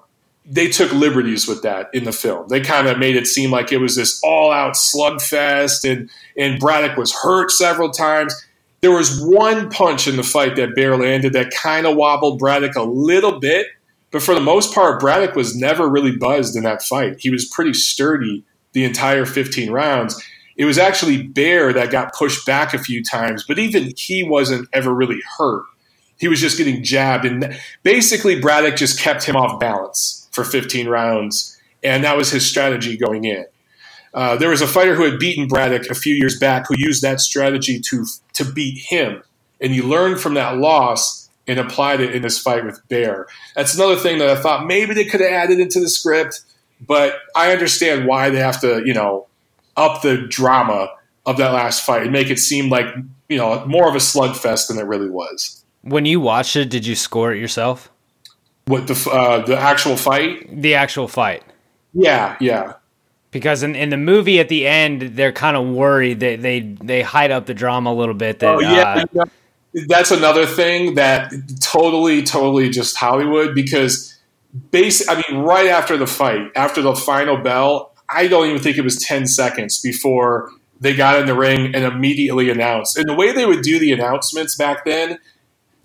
they took liberties with that in the film. They kind of made it seem like it was this all out slugfest, and, and Braddock was hurt several times. There was one punch in the fight that Baer landed that kind of wobbled Braddock a little bit, but for the most part, Braddock was never really buzzed in that fight. He was pretty sturdy the entire 15 rounds. It was actually Baer that got pushed back a few times, but even he wasn't ever really hurt. He was just getting jabbed. And basically, Braddock just kept him off balance for 15 rounds. And that was his strategy going in. Uh, there was a fighter who had beaten Braddock a few years back who used that strategy to to beat him, and he learned from that loss and applied it in this fight with Baer. That's another thing that I thought maybe they could have added into the script, but I understand why they have to, you know, up the drama of that last fight and make it seem like you know more of a slugfest than it really was. When you watched it, did you score it yourself? What the uh, the actual fight? The actual fight. Yeah, yeah. Because in, in the movie at the end, they're kind of worried that they, they hide up the drama a little bit. That, oh yeah, uh, that's another thing that totally, totally just Hollywood. Because base, I mean, right after the fight, after the final bell, I don't even think it was ten seconds before they got in the ring and immediately announced. And the way they would do the announcements back then,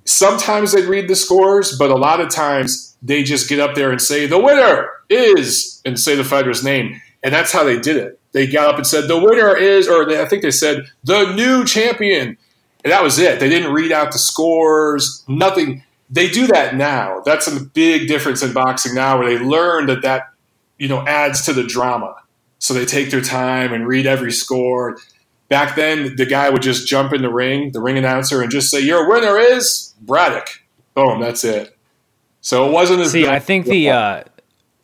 sometimes they'd read the scores, but a lot of times they just get up there and say, the winner is, and say the fighter's name. And that's how they did it. They got up and said, the winner is, or they, I think they said, the new champion. And that was it. They didn't read out the scores, nothing. They do that now. That's a big difference in boxing now where they learn that that, you know, adds to the drama so they take their time and read every score. Back then, the guy would just jump in the ring, the ring announcer, and just say, "Your winner is Braddock." Boom, that's it. So it wasn't as. See, I think the uh,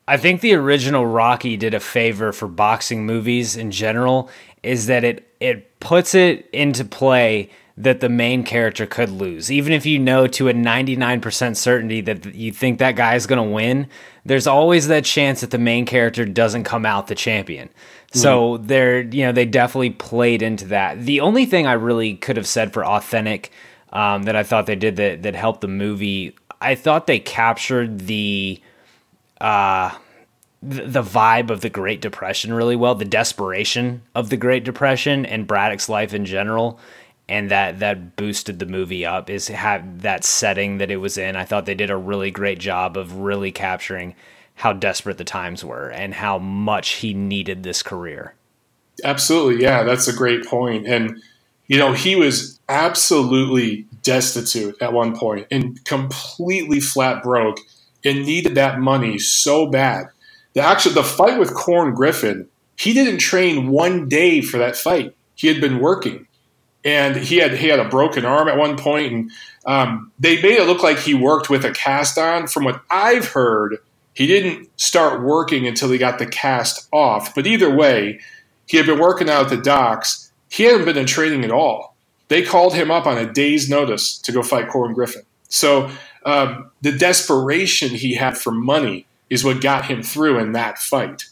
I think the original Rocky did a favor for boxing movies in general. Is that it it puts it into play that the main character could lose. Even if you know to a 99% certainty that you think that guy is going to win, there's always that chance that the main character doesn't come out the champion. So mm. they're, you know, they definitely played into that. The only thing I really could have said for authentic um, that I thought they did that, that helped the movie, I thought they captured the, uh, the vibe of the Great Depression really well, the desperation of the Great Depression and Braddock's life in general and that that boosted the movie up is have that setting that it was in. I thought they did a really great job of really capturing how desperate the times were and how much he needed this career. Absolutely, yeah, that's a great point. And you know, he was absolutely destitute at one point and completely flat broke and needed that money so bad. The actually the fight with Corn Griffin, he didn't train one day for that fight. He had been working and he had he had a broken arm at one point, and um, they made it look like he worked with a cast on. From what I've heard, he didn't start working until he got the cast off. But either way, he had been working out at the docks. He hadn't been in training at all. They called him up on a day's notice to go fight Corn Griffin. So um, the desperation he had for money is what got him through in that fight.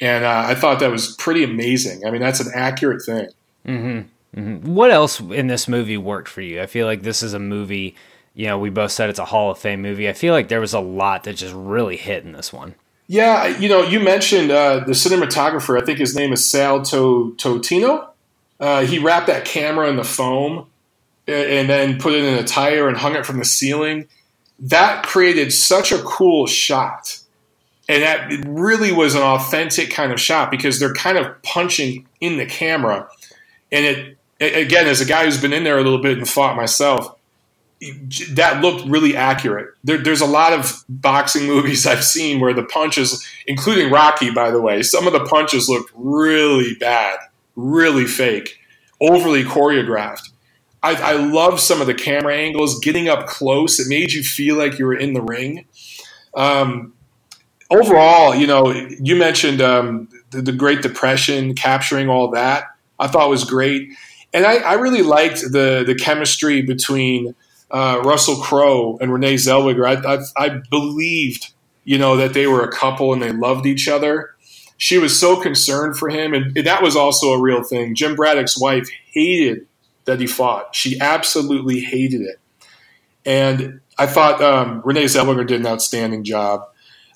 And uh, I thought that was pretty amazing. I mean, that's an accurate thing. Mm-hmm. Mm-hmm. What else in this movie worked for you? I feel like this is a movie. You know, we both said it's a Hall of Fame movie. I feel like there was a lot that just really hit in this one. Yeah, you know, you mentioned uh, the cinematographer. I think his name is Sal to- Totino. Uh, he wrapped that camera in the foam and then put it in a tire and hung it from the ceiling. That created such a cool shot. And that really was an authentic kind of shot because they're kind of punching in the camera. And it again, as a guy who's been in there a little bit and fought myself, that looked really accurate. There, there's a lot of boxing movies I've seen where the punches, including Rocky, by the way, some of the punches looked really bad, really fake, overly choreographed. I, I love some of the camera angles, getting up close. It made you feel like you were in the ring. Um, overall, you know, you mentioned um, the, the Great Depression, capturing all that. I thought was great and I, I really liked the the chemistry between uh, Russell Crowe and Renee Zellweger. I, I, I believed, you know, that they were a couple and they loved each other. She was so concerned for him, and that was also a real thing. Jim Braddock's wife hated that he fought. She absolutely hated it, and I thought um, Renee Zellweger did an outstanding job.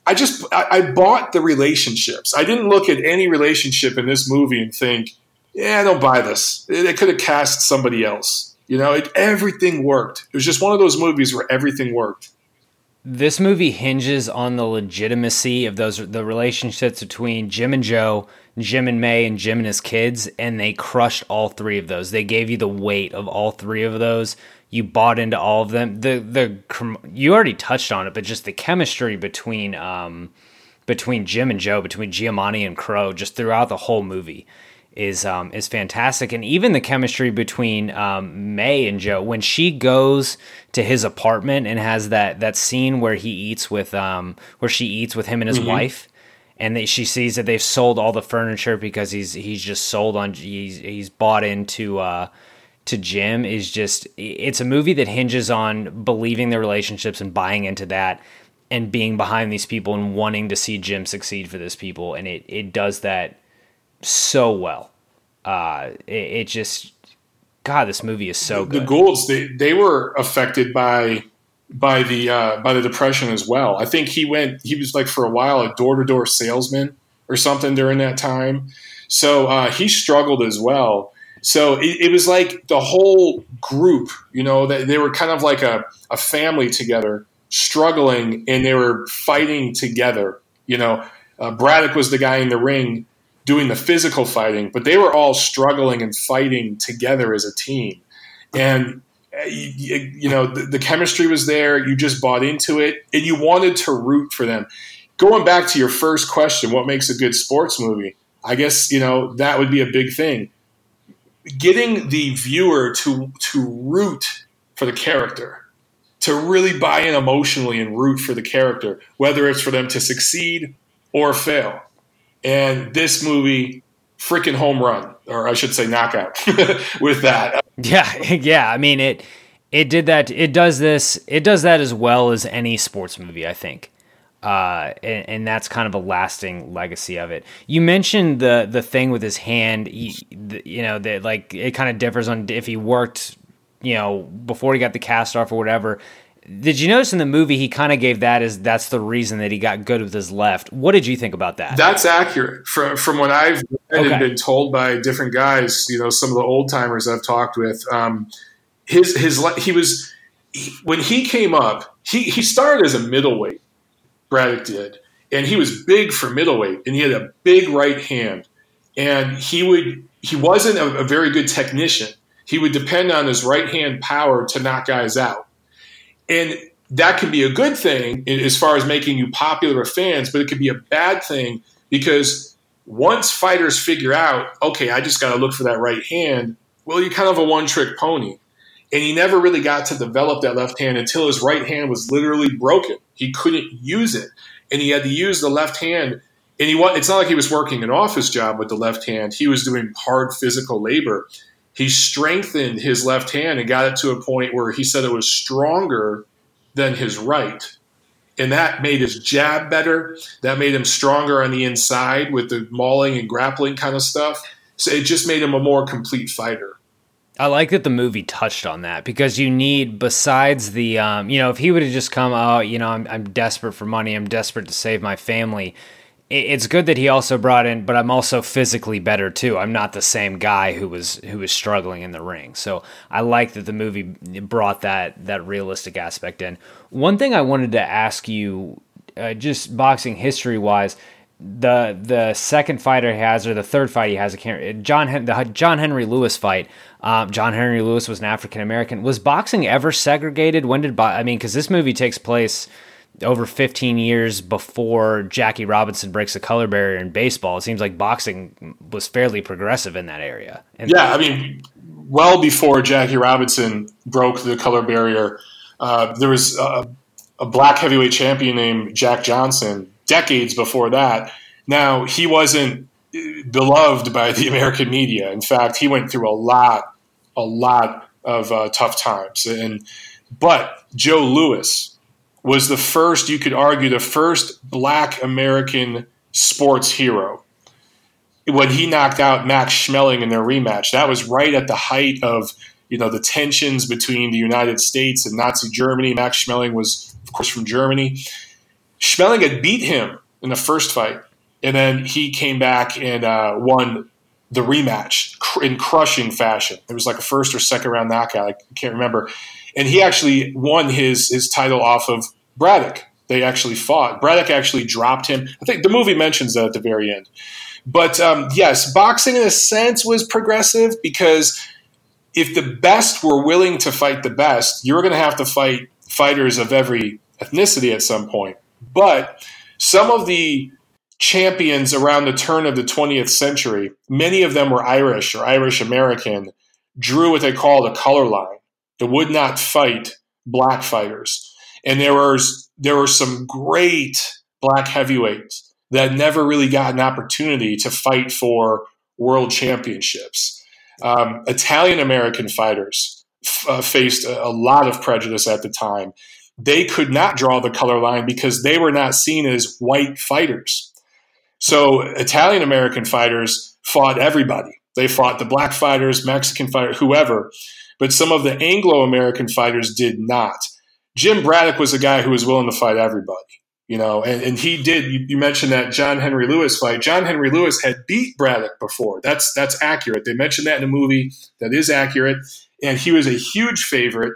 I just I, I bought the relationships. I didn't look at any relationship in this movie and think yeah, I don't buy this. They could have cast somebody else. You know, it, everything worked. It was just one of those movies where everything worked. This movie hinges on the legitimacy of those the relationships between Jim and Joe, Jim and May, and Jim and his kids, and they crushed all three of those. They gave you the weight of all three of those. You bought into all of them. The the you already touched on it, but just the chemistry between um, between Jim and Joe, between Giamatti and Crowe, just throughout the whole movie is um, is fantastic, and even the chemistry between um, May and Joe when she goes to his apartment and has that that scene where he eats with um, where she eats with him and his mm-hmm. wife, and they, she sees that they've sold all the furniture because he's he's just sold on he's he's bought into. Uh, to Jim is just it's a movie that hinges on believing the relationships and buying into that and being behind these people and wanting to see Jim succeed for these people and it it does that so well. Uh, it, it, just, God, this movie is so the, good. The Goulds, they, they were affected by by the uh, by the depression as well. I think he went. He was like for a while a door to door salesman or something during that time. So uh, he struggled as well. So it, it, was like the whole group, you know, that they were kind of like a, a family together, struggling, and they were fighting together. You know, uh, Braddock was the guy in the ring doing the physical fighting, but they were all struggling and fighting together as a team. And uh, you, you know the, the, chemistry was there. You just bought into it, and you wanted to root for them. Going back to your first question, what makes a good sports movie? I guess you know that would be a big thing. Getting the viewer to to root for the character, to really buy in emotionally and root for the character, whether it's for them to succeed or fail. And this movie, freaking home run, or I should say knockout with that. Yeah, yeah. I mean it it did that it does this it does that as well as any sports movie, I think. Uh, and, and, that's kind of a lasting legacy of it. You mentioned the the thing with his hand, you, you know, that like it kind of differs on if he worked, you know, before he got the cast off or whatever. Did you notice in the movie he kind of gave that as that's the reason that he got good with his left? What did you think about that? That's accurate from from what I've read okay. and been told by different guys. You know, some of the old timers I've talked with. Um, his his he was he, when he came up. He he started as a middleweight. Braddock did, and he was big for middleweight, and he had a big right hand, and he would he wasn't a, a very good technician. He would depend on his right hand power to knock guys out and that can be a good thing as far as making you popular with fans, but it could be a bad thing because once fighters figure out, okay, I just got to look for that right hand, well, you're kind of a one trick pony. And he never really got to develop that left hand until his right hand was literally broken. He couldn't use it. And he had to use the left hand. And he it's not like he was working an office job with the left hand. He was doing hard physical labor he strengthened his left hand and got it to a point where he said it was stronger than his right. And that made his jab better. That made him stronger on the inside with the mauling and grappling kind of stuff. So it just made him a more complete fighter. I like that the movie touched on that because you need, besides the, um, you know, if he would have just come oh, you know, I'm, I'm desperate for money, I'm desperate to save my family it's good that he also brought in, but I'm also physically better too. I'm not the same guy who was who was struggling in the ring. So I like that the movie brought that that realistic aspect in. One thing I wanted to ask you, uh, just boxing history wise, the the second fighter he has or the third fight he has, I can't. John the John Henry Lewis fight. Um, John Henry Lewis was an African American. Was boxing ever segregated? When did bo- I mean? Because this movie takes place over 15 years before Jackie Robinson breaks the color barrier in baseball. It seems like boxing was fairly progressive in that area. And yeah, I mean, well before Jackie Robinson broke the color barrier, uh, there was a, a black heavyweight champion named Jack Johnson decades before that. Now, he wasn't beloved by the American media. In fact, he went through a lot, a lot of uh, tough times. And but Joe Louis, was the first, you could argue, the first black American sports hero. When he knocked out Max Schmeling in their rematch, that was right at the height of you know the tensions between the United States and Nazi Germany. Max Schmeling was, of course, from Germany. Schmeling had beat him in the first fight, and then he came back and uh, won the rematch in crushing fashion. It was like a first or second round knockout. I can't remember and he actually won his his title off of Braddock. They actually fought. Braddock actually dropped him. I think the movie mentions that at the very end. But um, yes, boxing in a sense was progressive because if the best were willing to fight the best, you're going to have to fight fighters of every ethnicity at some point. But some of the champions around the turn of the 20th century, many of them were Irish or Irish American, drew what they called a color line. It would not fight black fighters. And there was there were some great black heavyweights that never really got an opportunity to fight for world championships. Um, Italian American fighters f- uh, faced a, a lot of prejudice at the time. They could not draw the color line because they were not seen as white fighters. So Italian American fighters fought everybody. They fought the black fighters, Mexican fighters, whoever. But some of the Anglo American fighters did not. Jim Braddock was a guy who was willing to fight everybody, you know, and, and he did. You, you mentioned that John Henry Lewis fight. John Henry Lewis had beat Braddock before. That's that's accurate. They mentioned that in the movie. That is accurate. And he was a huge favorite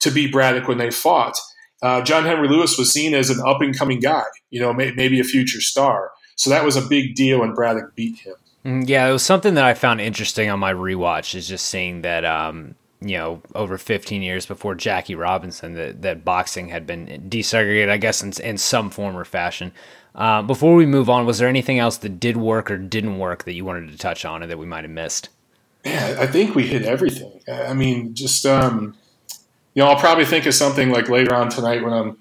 to beat Braddock when they fought. Uh, John Henry Lewis was seen as an up and coming guy, you know, may, maybe a future star. So that was a big deal when Braddock beat him. Mm, yeah, it was something that I found interesting on my rewatch is just seeing that um, you know over 15 years before Jackie Robinson that, that boxing had been desegregated, I guess in, in some form or fashion. Uh, before we move on, was there anything else that did work or didn't work that you wanted to touch on or that we might have missed? Yeah, I think we hit everything. I mean, just um, you know, I'll probably think of something like later on tonight when I'm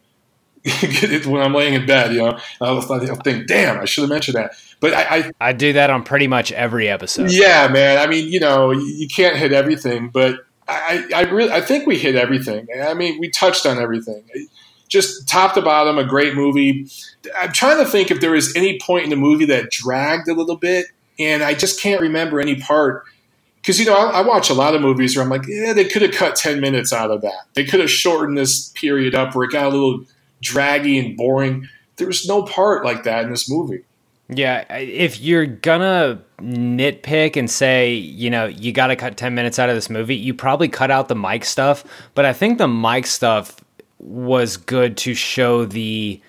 when I'm laying in bed. You know, I'll, I'll think, "Damn, I should have mentioned that." But I, I, I do that on pretty much every episode. Yeah, man. I mean, you know, you can't hit everything, but I, I really, I think we hit everything. I mean, we touched on everything. Just top to bottom, a great movie. I'm trying to think if there was any point in the movie that dragged a little bit, and I just can't remember any part. Because you know, I, I watch a lot of movies where I'm like, yeah, they could have cut ten minutes out of that. They could have shortened this period up where it got a little draggy and boring. There was no part like that in this movie. Yeah, if you're gonna nitpick and say, you know, you got to cut 10 minutes out of this movie, you probably cut out the Mike stuff, but I think the Mike stuff was good to show the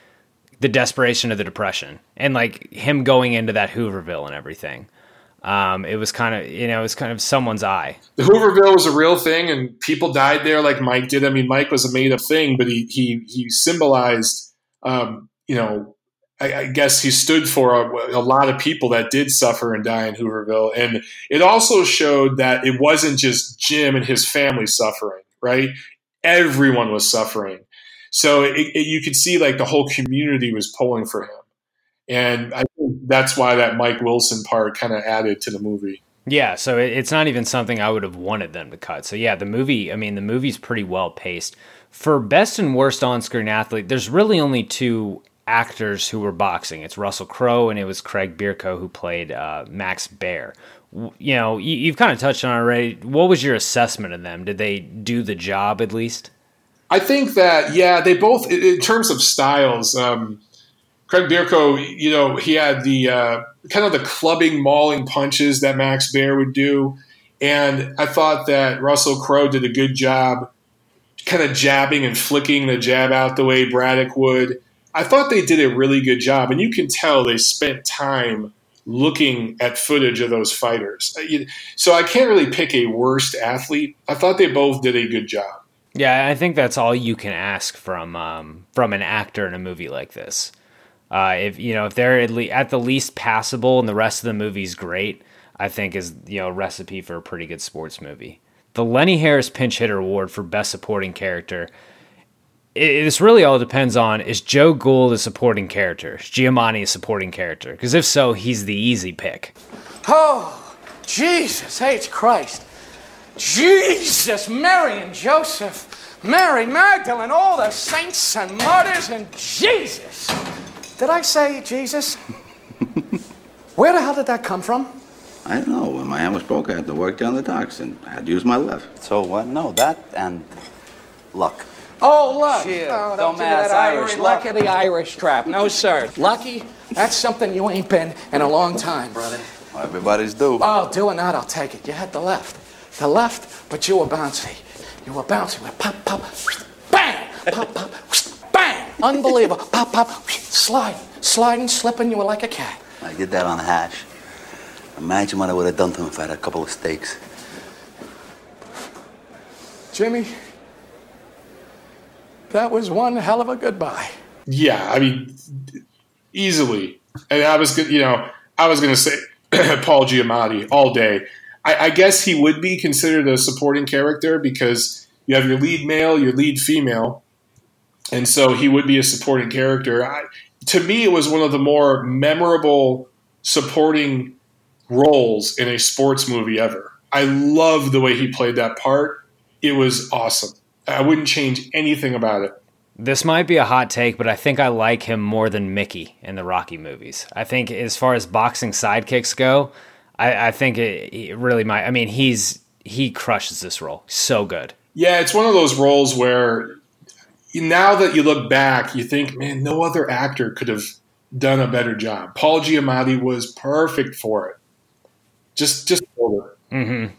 the desperation of the depression and like him going into that Hooverville and everything. Um, it was kind of, you know, it was kind of someone's eye. The Hooverville was a real thing, and people died there, like Mike did. I mean, Mike was a made up thing, but he he he symbolized, um, you know, I, I, guess he stood for a, a, lot of people that did suffer and die in Hooverville. And it also showed that it wasn't just Jim and his family suffering, right? Everyone was suffering. So it, it, you could see like the whole community was pulling for him. And I think that's why that Mike Wilson part kind of added to the movie. Yeah, so it's not even something I would have wanted them to cut. So yeah, the movie, I mean, the movie's pretty well paced. For best and worst on-screen athlete, there's really only two actors who were boxing. It's Russell Crowe and it was Craig Bierko who played uh, Max Baer. You know, you, have kind of touched on it already. What was your assessment of them? Did they do the job at least? I think that yeah, they both in terms of styles. Um, Craig Bierko, you know, he had the uh, kind of the clubbing, mauling punches that Max Baer would do, and I thought that Russell Crowe did a good job, kind of jabbing and flicking the jab out the way Braddock would. I thought they did a really good job, and you can tell they spent time looking at footage of those fighters. Uh, so I can't really pick a worst athlete. I thought they both did a good job. Yeah, I think that's all you can ask from um, from an actor in a movie like this. Uh, if you know if they're at, le- at the least passable and the rest of the movie's great, I think is you know a recipe for a pretty good sports movie. The Lenny Harris Pinch Hitter Award for Best Supporting Character it, this really all depends on is Joe Gould a supporting character? Is Giamatti a supporting character? Because if so, he's the easy pick. Oh, Jesus H. Christ. Jesus, Mary and Joseph, Mary Magdalene, all the saints and martyrs, and Jesus. Did I say Jesus? Where the hell did that come from? I don't know. When my hand was broke, I had to work down the docks, and I had to use my left. So what? No, that and luck. Oh, luck. Shit. Oh, don't do that Irish luck of the Irish trap. No, sir. Lucky? That's something you ain't been in a long time, brother. Well, everybody's due. Oh, doing that, I'll take it. You had the left. The left, but you were bouncy. You were bouncy with pop, pop, bang, pop, pop, bang. Unbelievable. Pop, pop, slide, sliding, slipping. You were like a cat. I did that on hash. Imagine what I would have done to him if I had a couple of steaks. Jimmy, that was one hell of a goodbye. Yeah, I mean, easily. And I was, you know, I was going to say Paul Giamatti all day. I, I guess he would be considered a supporting character because you have your lead male, your lead female, and so he would be a supporting character. I, to me, it was one of the more memorable supporting roles in a sports movie ever. I love the way he played that part. It was awesome. I wouldn't change anything about it. This might be a hot take, but I think I like him more than Mickey in the Rocky movies. I think as far as boxing sidekicks go, I, I think it, it really might. I mean, he's he crushes this role so good. Yeah, it's one of those roles where now that you look back, you think, man, no other actor could have done a better job. Paul Giamatti was perfect for it. Just, just Mm-hmm.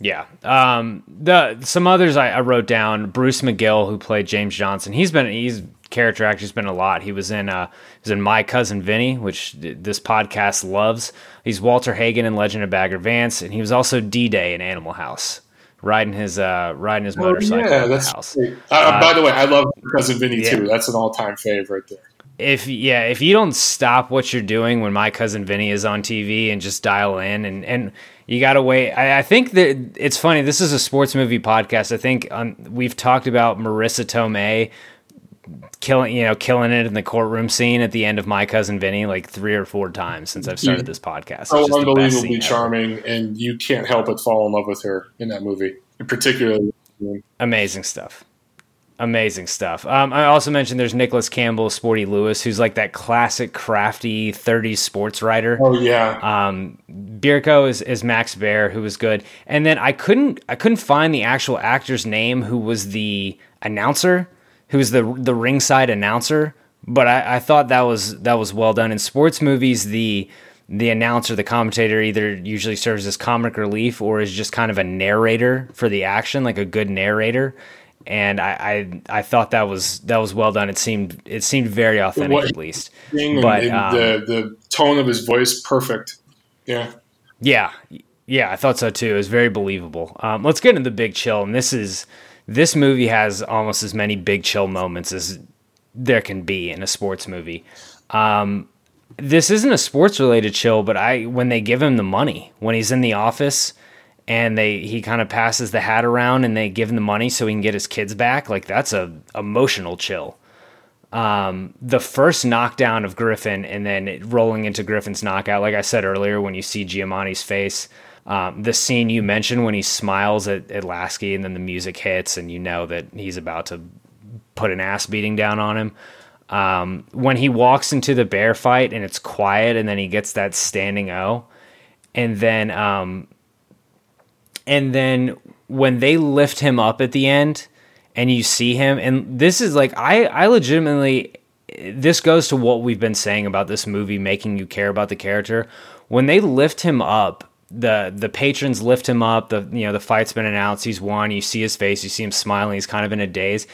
Yeah. Um, the some others I, I, wrote down. Bruce McGill, who played James Johnson. He's been he's character actor. He's been a lot. He was in uh, he was in My Cousin Vinny, which this podcast loves. He's Walter Hagen in Legend of Bagger Vance, and he was also D Day in Animal House, riding his uh, riding his motorcycle. Oh, yeah, that's house. Uh, uh, by the way, I love Cousin Vinny yeah. too. That's an all time favorite there if yeah, if you don't stop what you're doing when my cousin Vinny is on TV and just dial in and and you got to wait. I, I, think that it's funny. This is a sports movie podcast. I think um, we've talked about Marisa Tomei killing you know killing it in the courtroom scene at the end of my cousin Vinny like three or four times since I've started this podcast. So unbelievably charming, and you can't help but fall in love with her in that movie, particularly. Amazing stuff. Amazing stuff. Um, I also mentioned there's Nicholas Campbell, Sporty Lewis, who's like that classic crafty 30s sports writer. Oh yeah. Um, Bierko is, is Max Baer, who was good, and then I couldn't I couldn't find the actual actor's name who was the announcer, who was the the ringside announcer. But I, I thought that was that was well done in sports movies. The the announcer, the commentator, either usually serves as comic relief or is just kind of a narrator for the action, like a good narrator and I, I, I thought that was that was well done. It seemed it seemed very authentic what, at least. But and, um, the the tone of his voice perfect. Yeah. Yeah. Yeah, I thought so too. It was very believable. Um, let's get into the big chill, and this is this movie has almost as many big chill moments as there can be in a sports movie. Um, this isn't a sports related chill, but I when they give him the money when he's in the office and they he kind of passes the hat around and they give him the money so he can get his kids back like that's a emotional chill. Um, the first knockdown of griffin and then rolling into griffin's knockout like i said earlier when you see giamatti's face um, the scene you mentioned when he smiles at, at lasky and then the music hits and you know that he's about to put an ass beating down on him. Um, when he walks into the Baer fight and it's quiet and then he gets that standing o and then um, and then when they lift him up at the end and you see him and this is like I I legitimately this goes to what we've been saying about this movie making you care about the character. When they lift him up the the patrons lift him up the you know the fight's been announced he's won you see his face you see him smiling he's kind of in a daze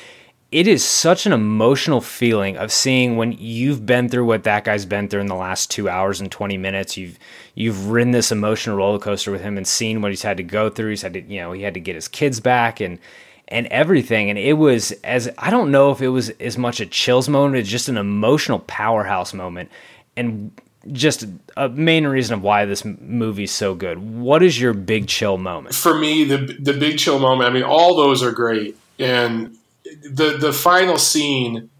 it is such an emotional feeling of seeing when you've been through what that guy's been through in the last two hours and 20 minutes. You've you've ridden this emotional roller coaster with him and seen what he's had to go through. He's had to, you know, he had to get his kids back and and everything. And it was as I don't know if it was as much a chills moment, it's just an emotional powerhouse moment. And just a main reason of why this movie's so good. What is your big chill moment? For me, the the big chill moment. I mean, all those are great, and the the final scene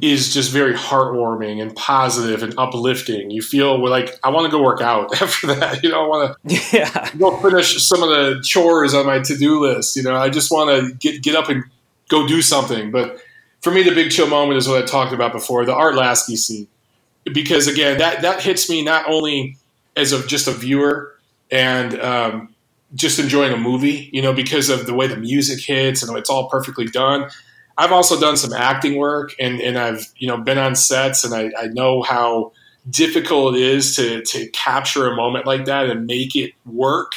is just very heartwarming and positive and uplifting. You feel like I want to go work out after that. You know, I want to yeah. go finish some of the chores on my to do list. You know, I just want to get get up and go do something. But for me, the big chill moment is what I talked about before, the Art Lasky scene, because again, that that hits me not only as of just a viewer and um, just enjoying a movie, you know, because of the way the music hits and it's all perfectly done. I've also done some acting work and, and I've, you know, been on sets and I, I know how difficult it is to, to capture a moment like that and make it work.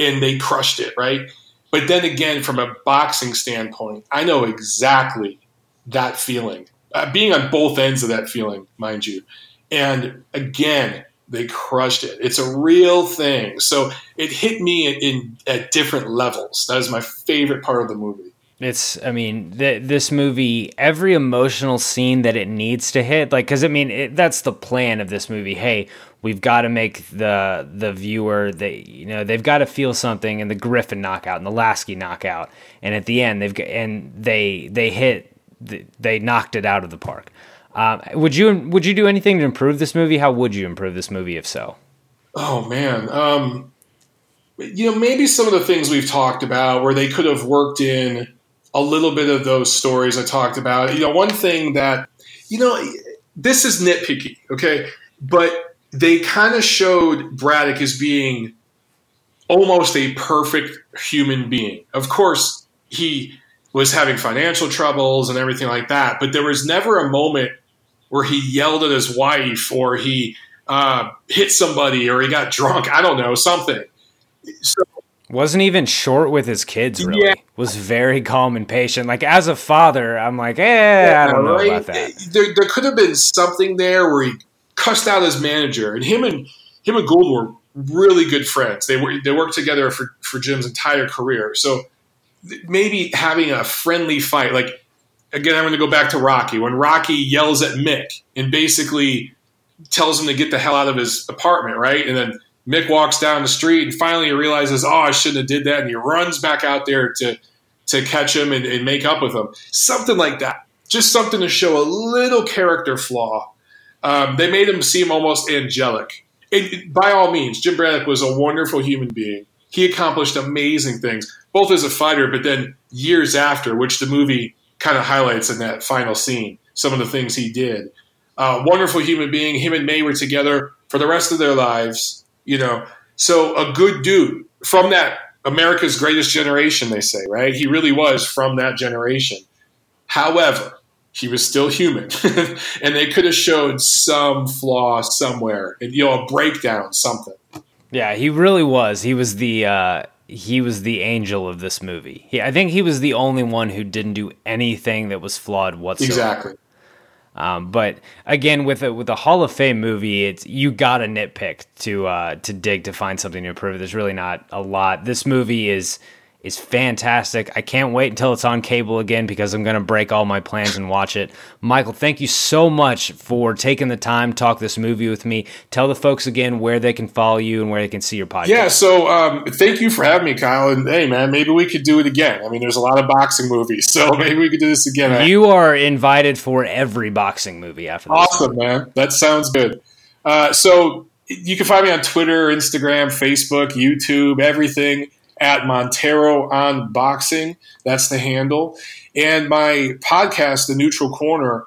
And they crushed it, right? But then again, from a boxing standpoint, I know exactly that feeling, uh, being on both ends of that feeling, mind you. And again, they crushed it. It's a real thing. So it hit me in, in, at different levels. That is my favorite part of the movie. It's, I mean, th- this movie, every emotional scene that it needs to hit, like, because I mean, it, that's the plan of this movie. Hey, we've got to make the the viewer, they, you know, they've got to feel something in the Griffin knockout and the Lasky knockout, and at the end, they've got, and they they hit, they knocked it out of the park. Um, would you would you do anything to improve this movie? How would you improve this movie if so? Oh man, um, you know, maybe some of the things we've talked about where they could have worked in a little bit of those stories I talked about. You know, one thing that, you know, this is nitpicky, okay? But they kind of showed Braddock as being almost a perfect human being. Of course, he was having financial troubles and everything like that, but there was never a moment where he yelled at his wife or he uh, hit somebody or he got drunk. I don't know, something. So wasn't even short with his kids, really. Yeah. Was very calm and patient. Like as a father, I'm like, eh, I don't know right? about that. There, there could have been something there where he cussed out his manager, and him and him and Gould were really good friends. They were they worked together for for Jim's entire career. So maybe having a friendly fight, like again, I'm going to go back to Rocky when Rocky yells at Mick and basically tells him to get the hell out of his apartment, right? And then Mick walks down the street and finally he realizes, oh, I shouldn't have did that, and he runs back out there to to catch him and, and make up with him. Something like that. Just something to show a little character flaw. Um, they made him seem almost angelic. And by all means, Jim Braddock was a wonderful human being. He accomplished amazing things, both as a fighter, but then years after, which the movie kind of highlights in that final scene. Some of the things he did. Uh, wonderful human being. Him and May were together for the rest of their lives you know. So a good dude from that America's greatest generation, they say, right? He really was from that generation. However, he was still human, and they could have showed some flaw somewhere, and you know, a breakdown, something. Yeah, he really was. He was the uh, he was the angel of this movie. He, I think he was the only one who didn't do anything that was flawed whatsoever. Exactly. Um, but again, with a with a Hall of Fame movie, it's you got to nitpick to uh, to dig to find something to improve. There's really not a lot. This movie is is fantastic. I can't wait until it's on cable again because I'm going to break all my plans and watch it. Michael, thank you so much for taking the time to talk this movie with me. Tell the folks again where they can follow you and where they can see your podcast. Yeah, so um, thank you for having me, Kyle. And hey, man, maybe we could do it again. I mean, there's a lot of boxing movies, so maybe we could do this again. You are invited for every boxing movie after this. Awesome, man. That sounds good. Uh, so you can find me on Twitter, Instagram, Facebook, YouTube, everything at Montero on Boxing. That's the handle. And my podcast, The Neutral Corner,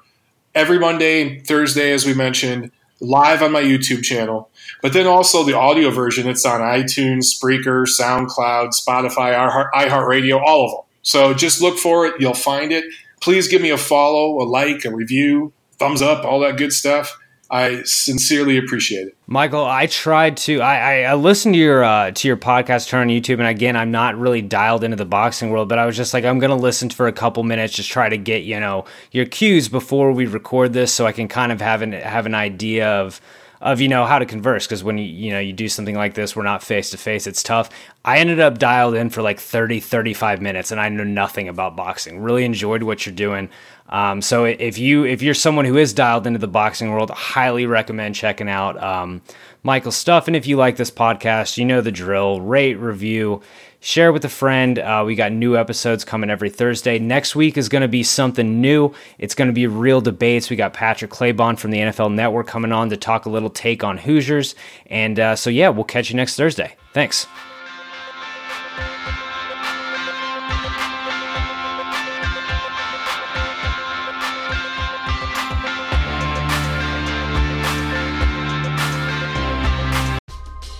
every Monday and Thursday, as we mentioned, live on my YouTube channel. But then also the audio version, it's on iTunes, Spreaker, SoundCloud, Spotify, iHeartRadio, all of them. So just look for it. You'll find it. Please give me a follow, a like, a review, thumbs up, all that good stuff. I sincerely appreciate it. Michael, I tried to. I, I, I listened to your uh, to your podcast turn on YouTube, and again, I'm not really dialed into the boxing world, but I was just like, I'm gonna listen for a couple minutes, just try to get you know your cues before we record this, so I can kind of have an have an idea of of you know how to converse because when you you know you do something like this we're not face to face it's tough. I ended up dialed in for like 30 35 minutes and i know nothing about boxing. Really enjoyed what you're doing. Um, so if you if you're someone who is dialed into the boxing world, highly recommend checking out um, Michael's stuff. And if you like this podcast, you know the drill: rate, review, share with a friend. Uh, we got new episodes coming every Thursday. Next week is going to be something new. It's going to be real debates. We got Patrick Claybon from the NFL Network coming on to talk a little take on Hoosiers. And uh, so yeah, we'll catch you next Thursday. Thanks.